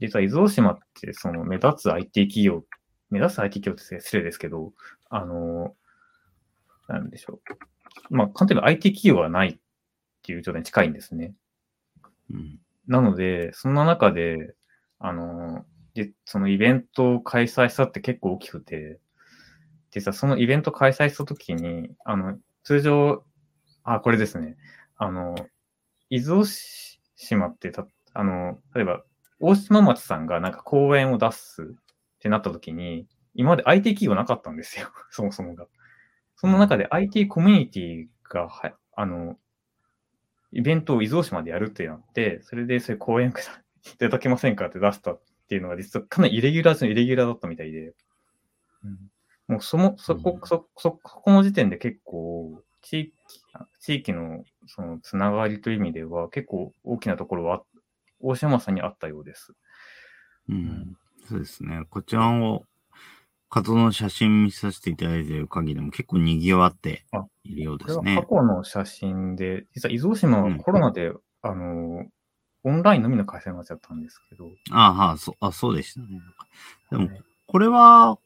実は伊豆大島ってその目立つ IT 企業、目立つ IT 企業って失礼ですけど、あの、なんでしょう。まあ、簡単に IT 企業はないっていう状態に近いんですね。うん、なので、そんな中で、あの、で、そのイベントを開催したって結構大きくて、実はそのイベント開催したときに、あの、通常あ、これですね。あの、伊豆島ってた、あの、例えば、大島町さんがなんか公演を出すってなった時に、今まで IT 企業なかったんですよ。そもそもが。その中で IT コミュニティが、はあの、イベントを伊豆大島でやるってなって、それでそういう公演いただけませんかって出したっていうのが実はかなりイレギュラーのイレギュラーだったみたいで、うん、もうその、そこ、そ、そこの時点で結構、地域、地域のそのつながりという意味では結構大きなところは大島さんにあったようです。うん、そうですね。こちらを活動の写真見させていただいている限りも結構賑わっているようですね。過去の写真で、実は伊豆大島はコロナで、うん、あの、オンラインのみの開催になっちゃったんですけど。ああ、そあそうでしたね。でも、これは、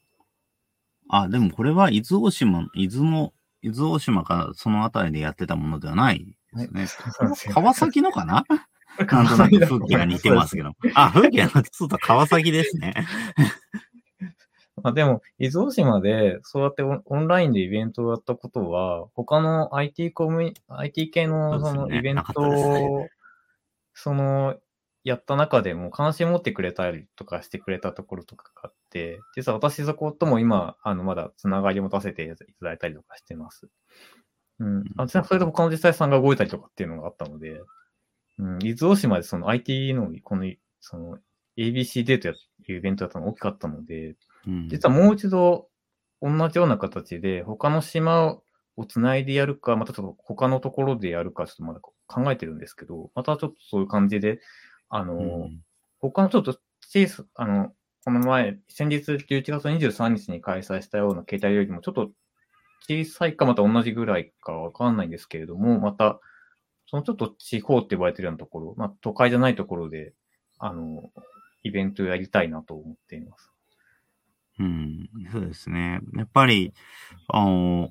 あ、でもこれは伊豆大島、伊豆の伊豆大島かその辺りでやってたものではないですね。川崎のかな？なんとなく風景が似てますけど。あ、風景がそうだ、川崎ですね。まあでも、伊豆大島でそうやってオンラインでイベントをやったことは、他の IT コミュ IT 系のそのイベントを、その、やった中でも関心持ってくれたりとかしてくれたところとかがあって、実は私そことも今、あの、まだつながりを持たせていただいたりとかしてます。うん。あ、ちなみにそれで他の自治体さんが動いたりとかっていうのがあったので、うん、伊豆大島でその IT の、この、その ABC デートやいうイベントだったのが大きかったので、うん、実はもう一度同じような形で他の島をつないでやるか、またちょっと他のところでやるか、ちょっとまだ考えてるんですけど、またちょっとそういう感じで、あの、うん、他のちょっと小さ、あの、この前、先日11月23日に開催したような携帯よりもちょっと小さいかまた同じぐらいかわかんないんですけれども、また、そのちょっと地方って呼ばれてるようなところ、まあ都会じゃないところで、あの、イベントをやりたいなと思っています。うん、そうですね。やっぱり、あの、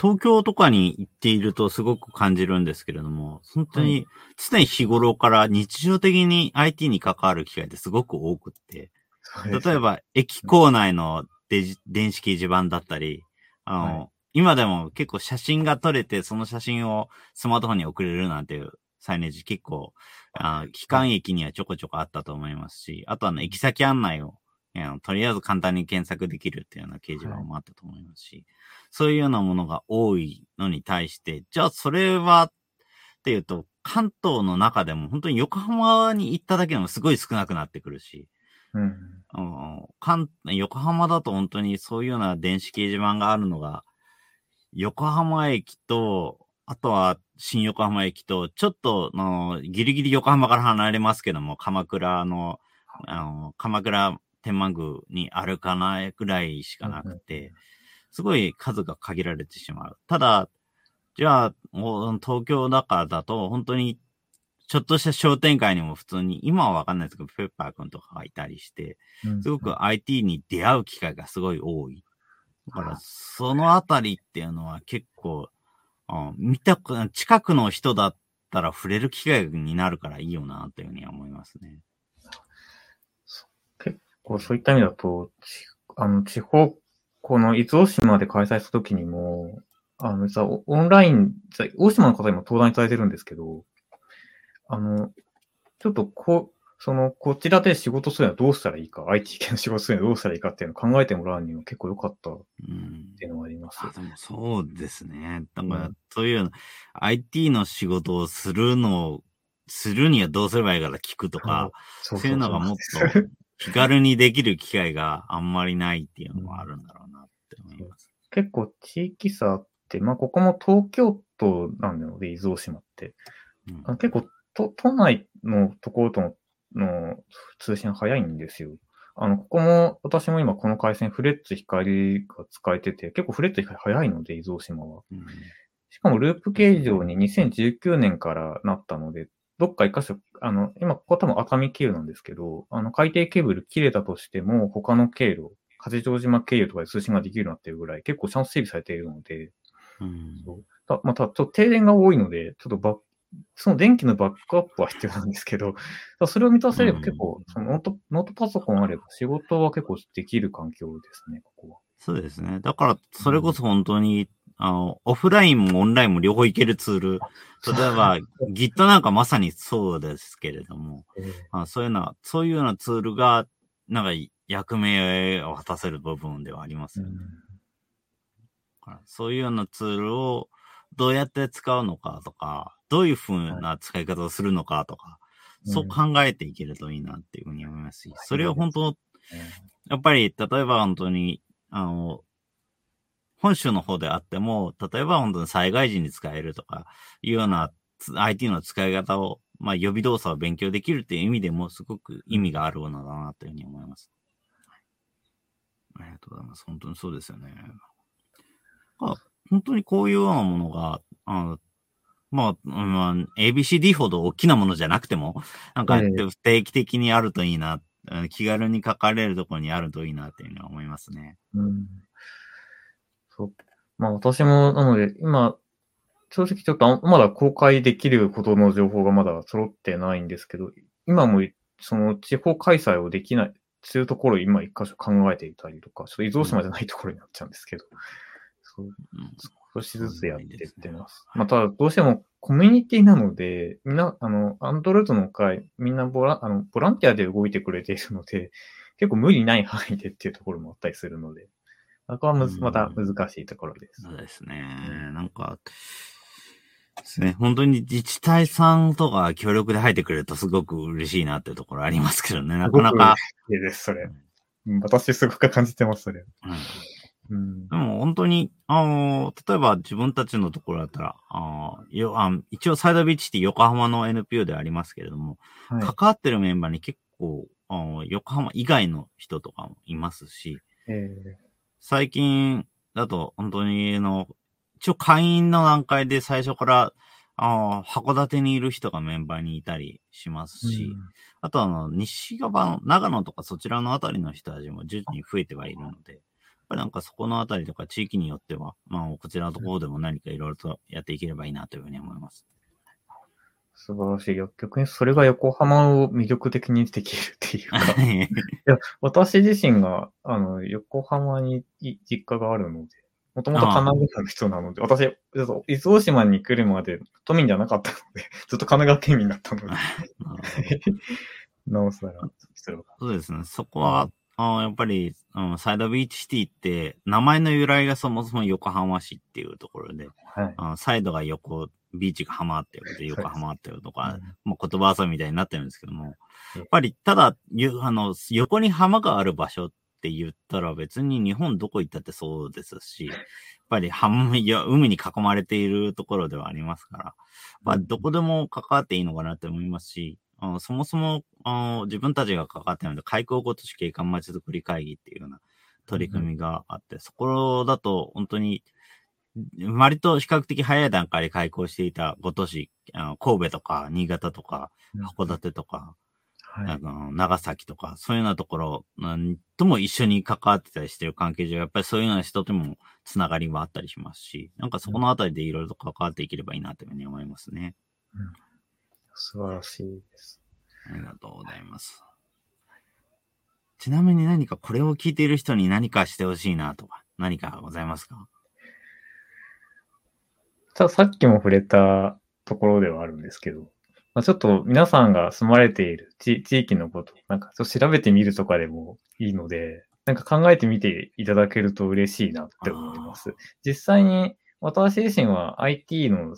東京とかに行っているとすごく感じるんですけれども、本当に常に日頃から日常的に IT に関わる機会ってすごく多くって、例えば駅構内のデ電子掲示板だったり、あの、はい、今でも結構写真が撮れて、その写真をスマートフォンに送れるなんていうサイネージ結構、あ機関駅にはちょこちょこあったと思いますし、あとあの、行き先案内を、とりあえず簡単に検索できるっていうような掲示板もあったと思いますし、はいそういうようなものが多いのに対して、じゃあそれはっていうと、関東の中でも本当に横浜に行っただけでもすごい少なくなってくるし、うん。うん関横浜だと本当にそういうような電子掲示板があるのが、横浜駅と、あとは新横浜駅と、ちょっと、あのギリギリ横浜から離れますけども、鎌倉の、あの、鎌倉天満宮にあるかなぐらいしかなくて、すごい数が限られてしまう。ただ、じゃあ、東京だからだと、本当に、ちょっとした商店会にも普通に、今はわかんないですけど、ペッパーくんとかがいたりして、うんすごく IT に出会う機会がすごい多い。だから、そのあたりっていうのは結構、あ見たく、近くの人だったら触れる機会になるからいいよな、というふうには思いますね。こうそういった意味だと、ちあの、地方、この伊豆大島で開催するときにも、あの、実はオオンライン、大島の方にも登壇いただいてるんですけど、あの、ちょっとこう、その、こちらで仕事するにはどうしたらいいか、IT 系の仕事するにはどうしたらいいかっていうのを考えてもらうには結構良かったっうんていうのがあります。あでもそうですね。だからうん、そういう、IT の仕事をするのを、するにはどうすればいいか聞くとか、そそういうのがもっと 気軽にできる機会があんまりないっていうのもあるんだろうなって思います。結構地域差って、まあ、ここも東京都なので、伊豆大島って。うんあ結構都、都内のところとのの通信早いんですよ。あの、ここも、私も今この回線フレッツ光が使えてて、結構フレッツ光早いので、伊豆大島は。うんしかもループ形状に2019年からなったので、どっか一箇所、あの、今ここ多分熱海経由なんですけど、あの、海底ケーブル切れたとしても、他の経路、八丈島経由とかで通信ができるようになってるぐらい、結構ちゃんと整備されているので、うんそうたまた、ちょっと停電が多いので、ちょっとバッその電気のバックアップは必要なんですけど、それを満たせれば結構、そのノートノートパソコンあれば仕事は結構できる環境ですね、ここは。そうですね。だから、それこそ本当に、あの、オフラインもオンラインも両方いけるツール。例えば、Git なんかまさにそうですけれども、あそういうのは、そういうようなツールが、なんか役目を果たせる部分ではありますよね。だからそういうようなツールをどうやって使うのかとか、どういうふうな使い方をするのかとか、そう考えていけるといいなっていうふうに思いますし、それを本当、やっぱり、例えば本当に、あの、本州の方であっても、例えば本当に災害時に使えるとか、いうようなつ IT の使い方を、まあ予備動作を勉強できるっていう意味でもすごく意味があるものだなというふうに思います。ありがとうございます。本当にそうですよね。あ本当にこういうようなものが、あのまあ、まあ、ABCD ほど大きなものじゃなくても、なんかええ定期的にあるといいな、うん気軽に書かれるところにあるといいなっていうのは思いますね。うん。そう。まあ私も、なので、今、正直ちょっとあまだ公開できるほどの情報がまだ揃ってないんですけど、今もその地方開催をできない、そういうところを今一箇所考えていたりとか、ちょっと伊豆大島じゃないところになっちゃうんですけど、そううん少しずつやっていってます。また、どうしてもコミュニティなので、みんな、あの、アンドロイドの会、みんなボラあのボランティアで動いてくれているので、結構無理ない範囲でっていうところもあったりするので、そこはむずうんまた難しいところです。そうですね。なんか、ですね。本当に自治体さんとか協力で入ってくれるとすごく嬉しいなっていうところありますけどね。なかなか。いいです、それ。うん私すごく感じてます、それ。うんうんで。も本当に、あの例えば自分たちのところだったら、あーよあ一応サイドビーチって横浜の NPO でありますけれども、はい。関わってるメンバーに結構、あの横浜以外の人とかもいますし、え最近だと本当に、あの、一応会員の段階で最初から、あー函館にいる人がメンバーにいたりしますーし、あとあの、西側の、長野とかそちらのあたりの人たちも徐々に増えてはいるので、やっぱりなんかそこのあたりとか地域によっては、まあ、こちらのところでも何かいろいろとやっていければいいなというふうに思います。素晴らしい。薬局にそれが横浜を魅力的にできるっていうか、い。や、私自身が、あの、横浜にい実家があるので、もともと神奈川の人なので、私、ちょっと伊豆大島に来るまで都民じゃなかったので、ずっと神奈川県民だったので、なるほどなおさら、そうですね。そこは、あやっぱり、うん、サイドビーチシティって、名前の由来がそもそも横浜市っていうところで、はい、サイドが横、ビーチが浜っていうことで横浜っていうとか、もう言葉遊びみたいになってるんですけども、やっぱり、ただ、あの、横に浜がある場所って言ったら別に日本どこ行ったってそうですし、やっぱり浜、いや、海に囲まれているところではありますから、まあ、どこでも関わっていいのかなって思いますし、あそもそもあ自分たちが関わってるので、開港ごとし景観まちづくり会議っていうような取り組みがあって、うん、そこだと本当に、割と比較的早い段階で開港していたご都市、あの神戸とか新潟とか函館とか、うん、あの長崎とか、そういうようなところとも一緒に関わってたりしてる関係上、やっぱりそういうような人ともつながりはあったりしますし、なんかそこのあたりでいろいろと関わっていければいいなというふうに思いますね。うん素晴らしいです。ありがとうございます。ちなみに何かこれを聞いている人に何かしてほしいなとか、何かございますか？ささっきも触れたところではあるんですけど、まあ、ちょっと皆さんが住まれている地域のこと、なんかちょっと調べてみるとかでもいいので、なんか考えてみていただけると嬉しいなって思います。実際に私自身は IT の、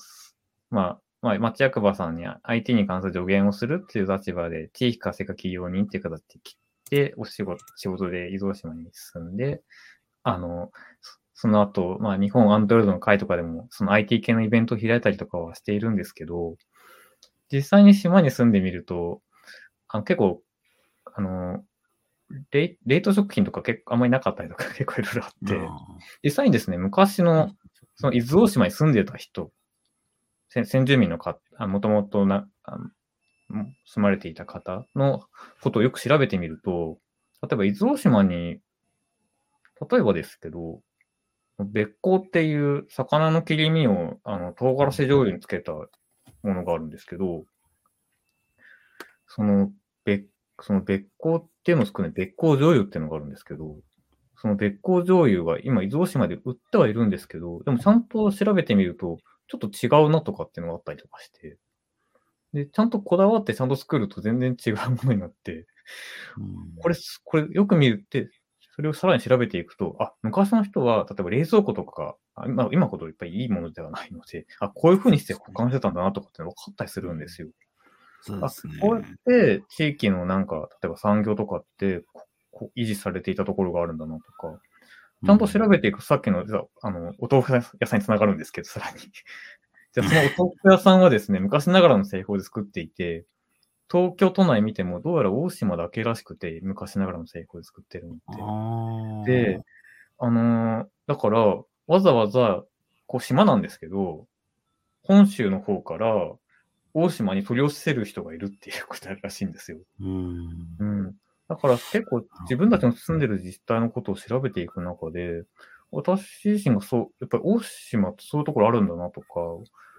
まあ、まあ、町役場さんに IT に関する助言をするっていう立場で、地域活性化企業人っていう形で来て、お仕事、仕事で伊豆大島に住んで、あの、その後、まあ、日本アンドロイドの会とかでも、その IT 系のイベントを開いたりとかはしているんですけど、実際に島に住んでみると、あの結構、あの、冷冷凍食品とか結構あんまりなかったりとか 結構いろいろあって、実際にですね、昔の、その伊豆大島に住んでた人先住民のか、もともとな、住まれていた方のことをよく調べてみると、例えば伊豆大島に、例えばですけど、別光っていう魚の切り身をあの唐辛子醤油につけたものがあるんですけど、その別、その別光っていうのを作る別光醤油っていうのがあるんですけど、その別光醤油が今伊豆大島で売ってはいるんですけど、でもちゃんと調べてみると、ちょっと違うなとかっていうのがあったりとかして、で、ちゃんとこだわってちゃんと作ると全然違うものになって、これ、これよく見るって、それをさらに調べていくと、あ、昔の人は、例えば冷蔵庫とかが、今今ほどいっぱいいいものではないので、あ、こういうふうにして保管してたんだなとかって分かったりするんですよ。そうですね。こうやって地域のなんか、例えば産業とかってこ維持されていたところがあるんだなとか、ちゃんと調べていくと、さっきの、あの、お豆腐屋さんにつながるんですけど、さらに。じゃあ、そのお豆腐屋さんはですね、昔ながらの製法で作っていて、東京都内見ても、どうやら大島だけらしくて、昔ながらの製法で作ってるので。で、あのー、だから、わざわざ、こう、島なんですけど、本州の方から、大島に取り寄せる人がいるっていうことらしいんですよ。うん。うん。だから結構自分たちの住んでる自治体のことを調べていく中で、私自身がそう、やっぱり大島ってそういうところあるんだなとか、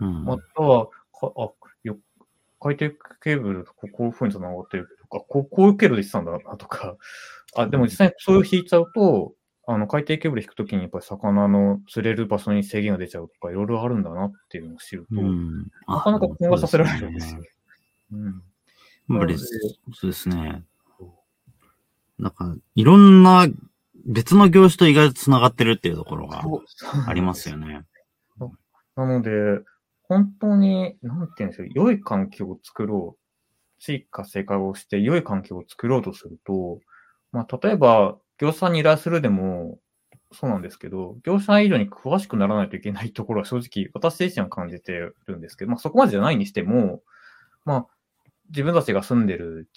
うん、または、かあよ海底ケーブルとこういうふうに繋がってるとか、こうこういう経路で行ってたんだなとか、あでも実際にそれを引いちゃうと、あの海底ケーブル引くときにやっぱり魚の釣れる場所に制限が出ちゃうとか、いろいろあるんだなっていうのを知ると、うん、なかなか混和させられるんですよ。うん。やっぱりそうですね。なんか、いろんな別の業種と意外と繋がってるっていうところがありますよね。なので、本当に、なんて言うんでしょう、良い環境を作ろう。地域活性化をして良い環境を作ろうとすると、まあ、例えば、業者に依頼するでも、そうなんですけど、業者以上に詳しくならないといけないところは正直、私自身は感じてるんですけど、まあ、そこまでじゃないにしても、まあ、自分たちが住んでる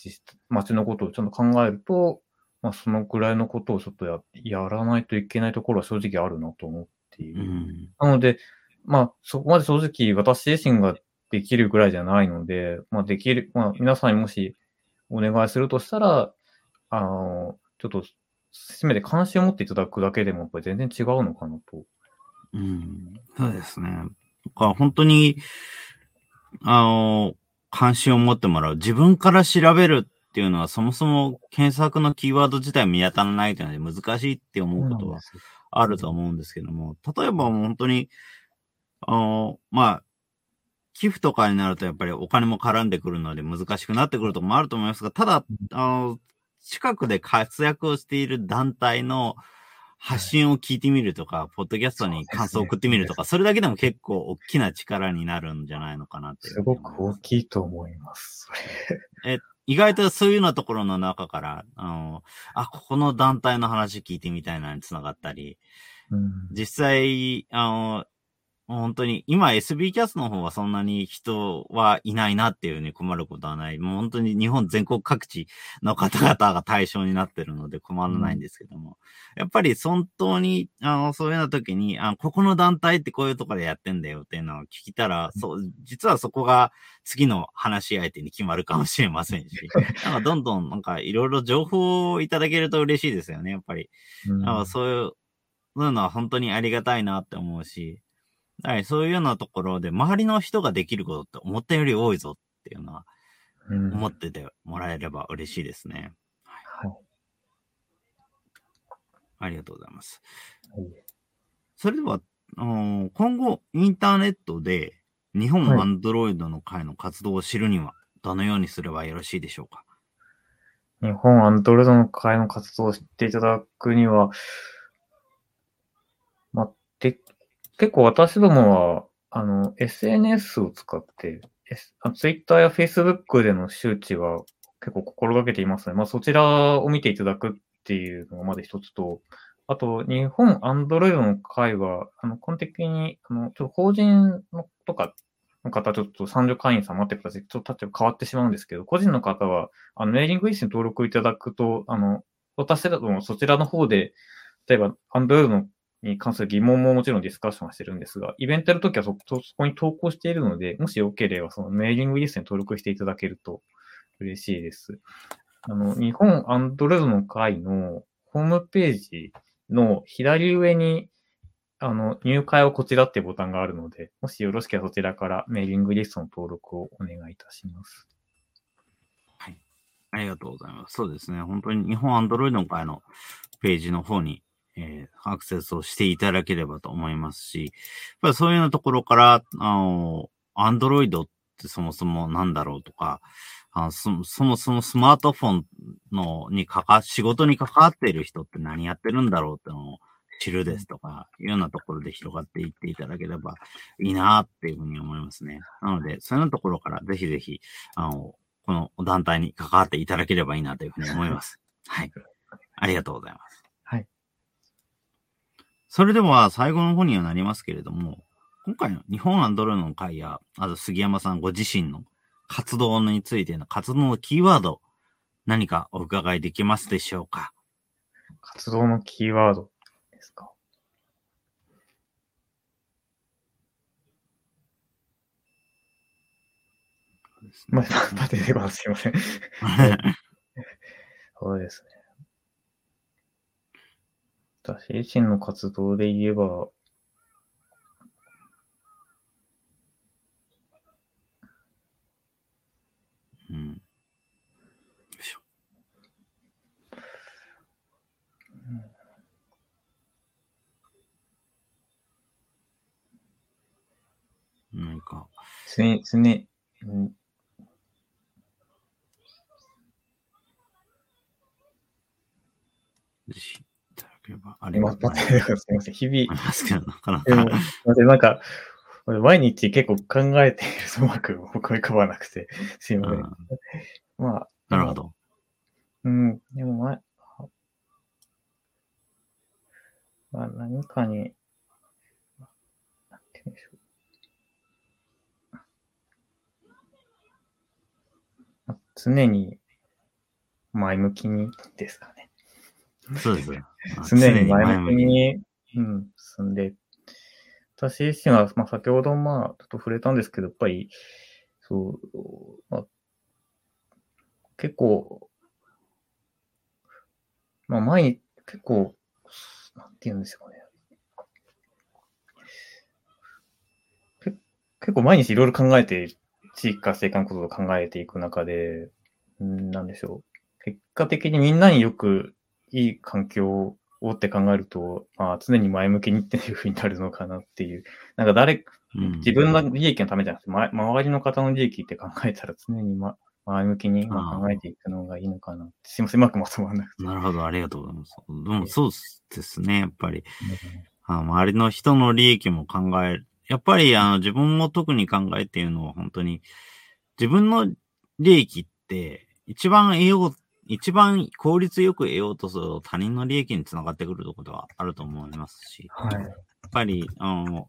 街のことをちゃんと考えると、まあ、そのくらいのことをちょっとややらないといけないところは正直あるなと思っている。うん、なので、まあ、そこまで正直私自身ができるぐらいじゃないので、まあ、できる、まあ、皆さんにもしお願いするとしたら、あの、ちょっと、せめて関心を持っていただくだけでも、やっぱり全然違うのかなと。うん、そうですね。か本当に、あの、関心を持ってもらう。自分から調べるっていうのは、そもそも検索のキーワード自体見当たらないというので難しいって思うことはあると思うんですけども、例えば本当に、あの、まあ、寄付とかになるとやっぱりお金も絡んでくるので難しくなってくるとこもあると思いますが、ただ、あの、近くで活躍をしている団体の発信を聞いてみるとか、ポッドキャストに感想を送ってみるとか、それだけでも結構大きな力になるんじゃないのかなって。すごく大きいと思います。それ意外とそういうようなところの中から、あの、あ、ここの団体の話聞いてみたいなのに繋がったり、うん実際、あの、本当に、今 SB キャスの方はそんなに人はいないなっていうふうに困ることはない。もう本当に日本全国各地の方々が対象になってるので困らないんですけども。やっぱり本当に、あの、そういうような時に、あここの団体ってこういうところでやってんだよっていうのを聞いたら、そう、実はそこが次の話し相手に決まるかもしれませんし、なんかどんどんなんかいろいろ情報をいただけると嬉しいですよね、やっぱり。うんあそういう、そういうのは本当にありがたいなって思うし、はい、そういうようなところで周りの人ができることって思ったより多いぞっていうのはうん。思っててもらえれば嬉しいですね。はい。ありがとうございます。はい。それでは、あの今後インターネットで日本はいアンドロイドの会の活動を知るにはどのようにすればよろしいでしょうか？日本アンドロイドの会の活動を知っていただくには、まあ、で、結構私どもは、あの、SNS を使って、S、あ Twitter や Facebook での周知は結構心がけていますね。まあ、そちらを見ていただくっていうのがまず一つと、あと、日本アンドロイドの会は、あの、基本的に、あの、ちょっと法人のとかの方、ちょっと30会員さん待ってください。ちょっと立場変わってしまうんですけど、個人の方は、あの、メーリングリスに登録いただくと、あの、私だともそちらの方で、例えば、アンドロイドのに関する疑問ももちろんディスカッションしてるんですが、イベントやるときはそこに投稿しているので、もしよければ、そのメーリングリストに登録していただけると嬉しいです。あの、日本アンドロイドの会のホームページの左上に、あの、入会はこちらっていうボタンがあるので、もしよろしければそちらからメーリングリストの登録をお願いいたします。はいありがとうございます。そうですね。本当に日本アンドロイドの会のページの方に、えーアクセスをしていただければと思いますし、やっそういうようなところから、あの、アンドロイドってそもそもなんだろうとか、あそそもそもスマートフォンのにかか、仕事に関わっている人って何やってるんだろうってのを知るですとか、いうようなところで広がっていっていただければいいなっていうふうに思いますね。なので、そういうようなところからぜひぜひ、あの、この団体に関わっていただければいいなというふうに思います。はい。ありがとうございます。はい。それでは最後の方にはなりますけれども、今回の日本アンドロイドの会や、あと杉山さんご自身の活動についての活動のキーワード、何かお伺いできますでしょうか？活動のキーワードですか？まあ、ま出てこない。すいません。そうですね。私自身の活動で言えば、うん。よいしょ何か、常に、常に、うんければありまがとうござい待ってください。すみません。日々、ます。なかなか。すいません。なんか、俺毎日結構考えているとうまく 思い浮かばなくて、すいません。うんまあ、なるほど。うん、でも前、まあ、何かに、なんて言うんでしょう。まあ常に前向きにですかね。そうです よ。常に前向きに、うん、進んで、私自身は、まあ、先ほど、まあ、ちょっと触れたんですけど、やっぱり、そう、まあ、結構、まあ、前に、結構、なんて言うんですかね。け結構毎日いろいろ考えて、地域活性化のことを考えていく中で、うんなんでしょう。結果的にみんなによくいい環境をって考えると、まあ、常に前向きにっていうふうになるのかなっていう。なんか誰、うん自分の利益のためじゃなくて、ま、周りの方の利益って考えたら常に、ま、前向きにまあ考えていくのがいいのかな。すいません、うまくまとまらなくて。なるほど、ありがとうございます。でもそうですね、やっぱり。あ周りの人の利益も考える。やっぱりあの自分も特に考えているのは本当に自分の利益って一番得よう、一番効率よく得ようとすると他人の利益につながってくるところはあると思いますし、はい。やっぱりあの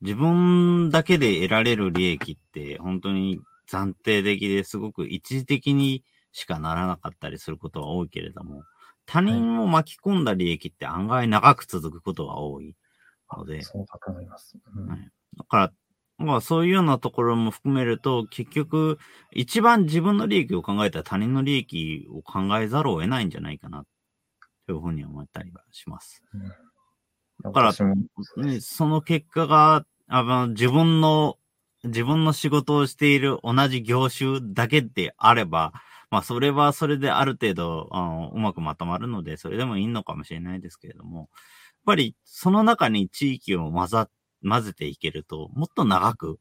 自分だけで得られる利益って本当に暫定的ですごく一時的にしかならなかったりすることは多いけれども、他人を巻き込んだ利益って案外長く続くことが多いので、そうだと思います。うんはいだから、まあそういうようなところも含めると、結局、一番自分の利益を考えたら他人の利益を考えざるを得ないんじゃないかな、というふうに思ったりはします。だからね、その結果が、あの、自分の、自分の仕事をしている同じ業種だけであれば、まあ、それはそれである程度、あのうまくまとまるので、それでもいいのかもしれないですけれども、やっぱり、その中に地域を混ざ、混ぜていけると、もっと長く、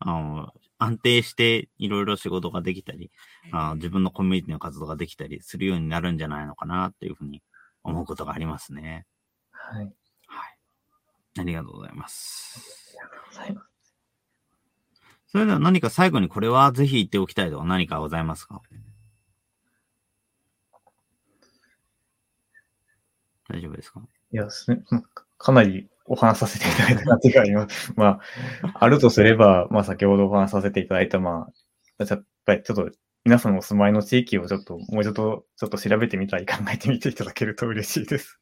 あの、安定していろいろ仕事ができたり、あの自分のコミュニティの活動ができたりするようになるんじゃないのかな、っていうふうに思うことがありますね。はい。はい。ありがとうございます。ありがとうございます。それでは何か最後にこれはぜひ言っておきたいとか何かございますか？大丈夫ですか？いや、かなりお話させていただいた感じがあります。まあ、あるとすれば、まあ、先ほどお話させていただいた、まあ、やっぱりちょっと、皆さんのお住まいの地域をちょっと、もうちょっと、ちょっと調べてみたり考えてみていただけると嬉しいです。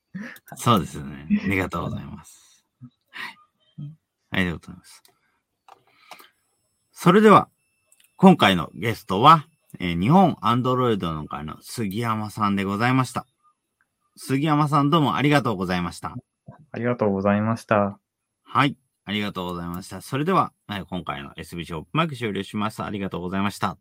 そうですね。ありがとうございます。はい。ありがとうございます。それでは、今回のゲストは、えー日本アンドロイドの会の杉山さんでございました。杉山さんどうもありがとうございました。ありがとうございました。はい。ありがとうございました。それでは、今回の SB ショップマイク終了しました。ありがとうございました。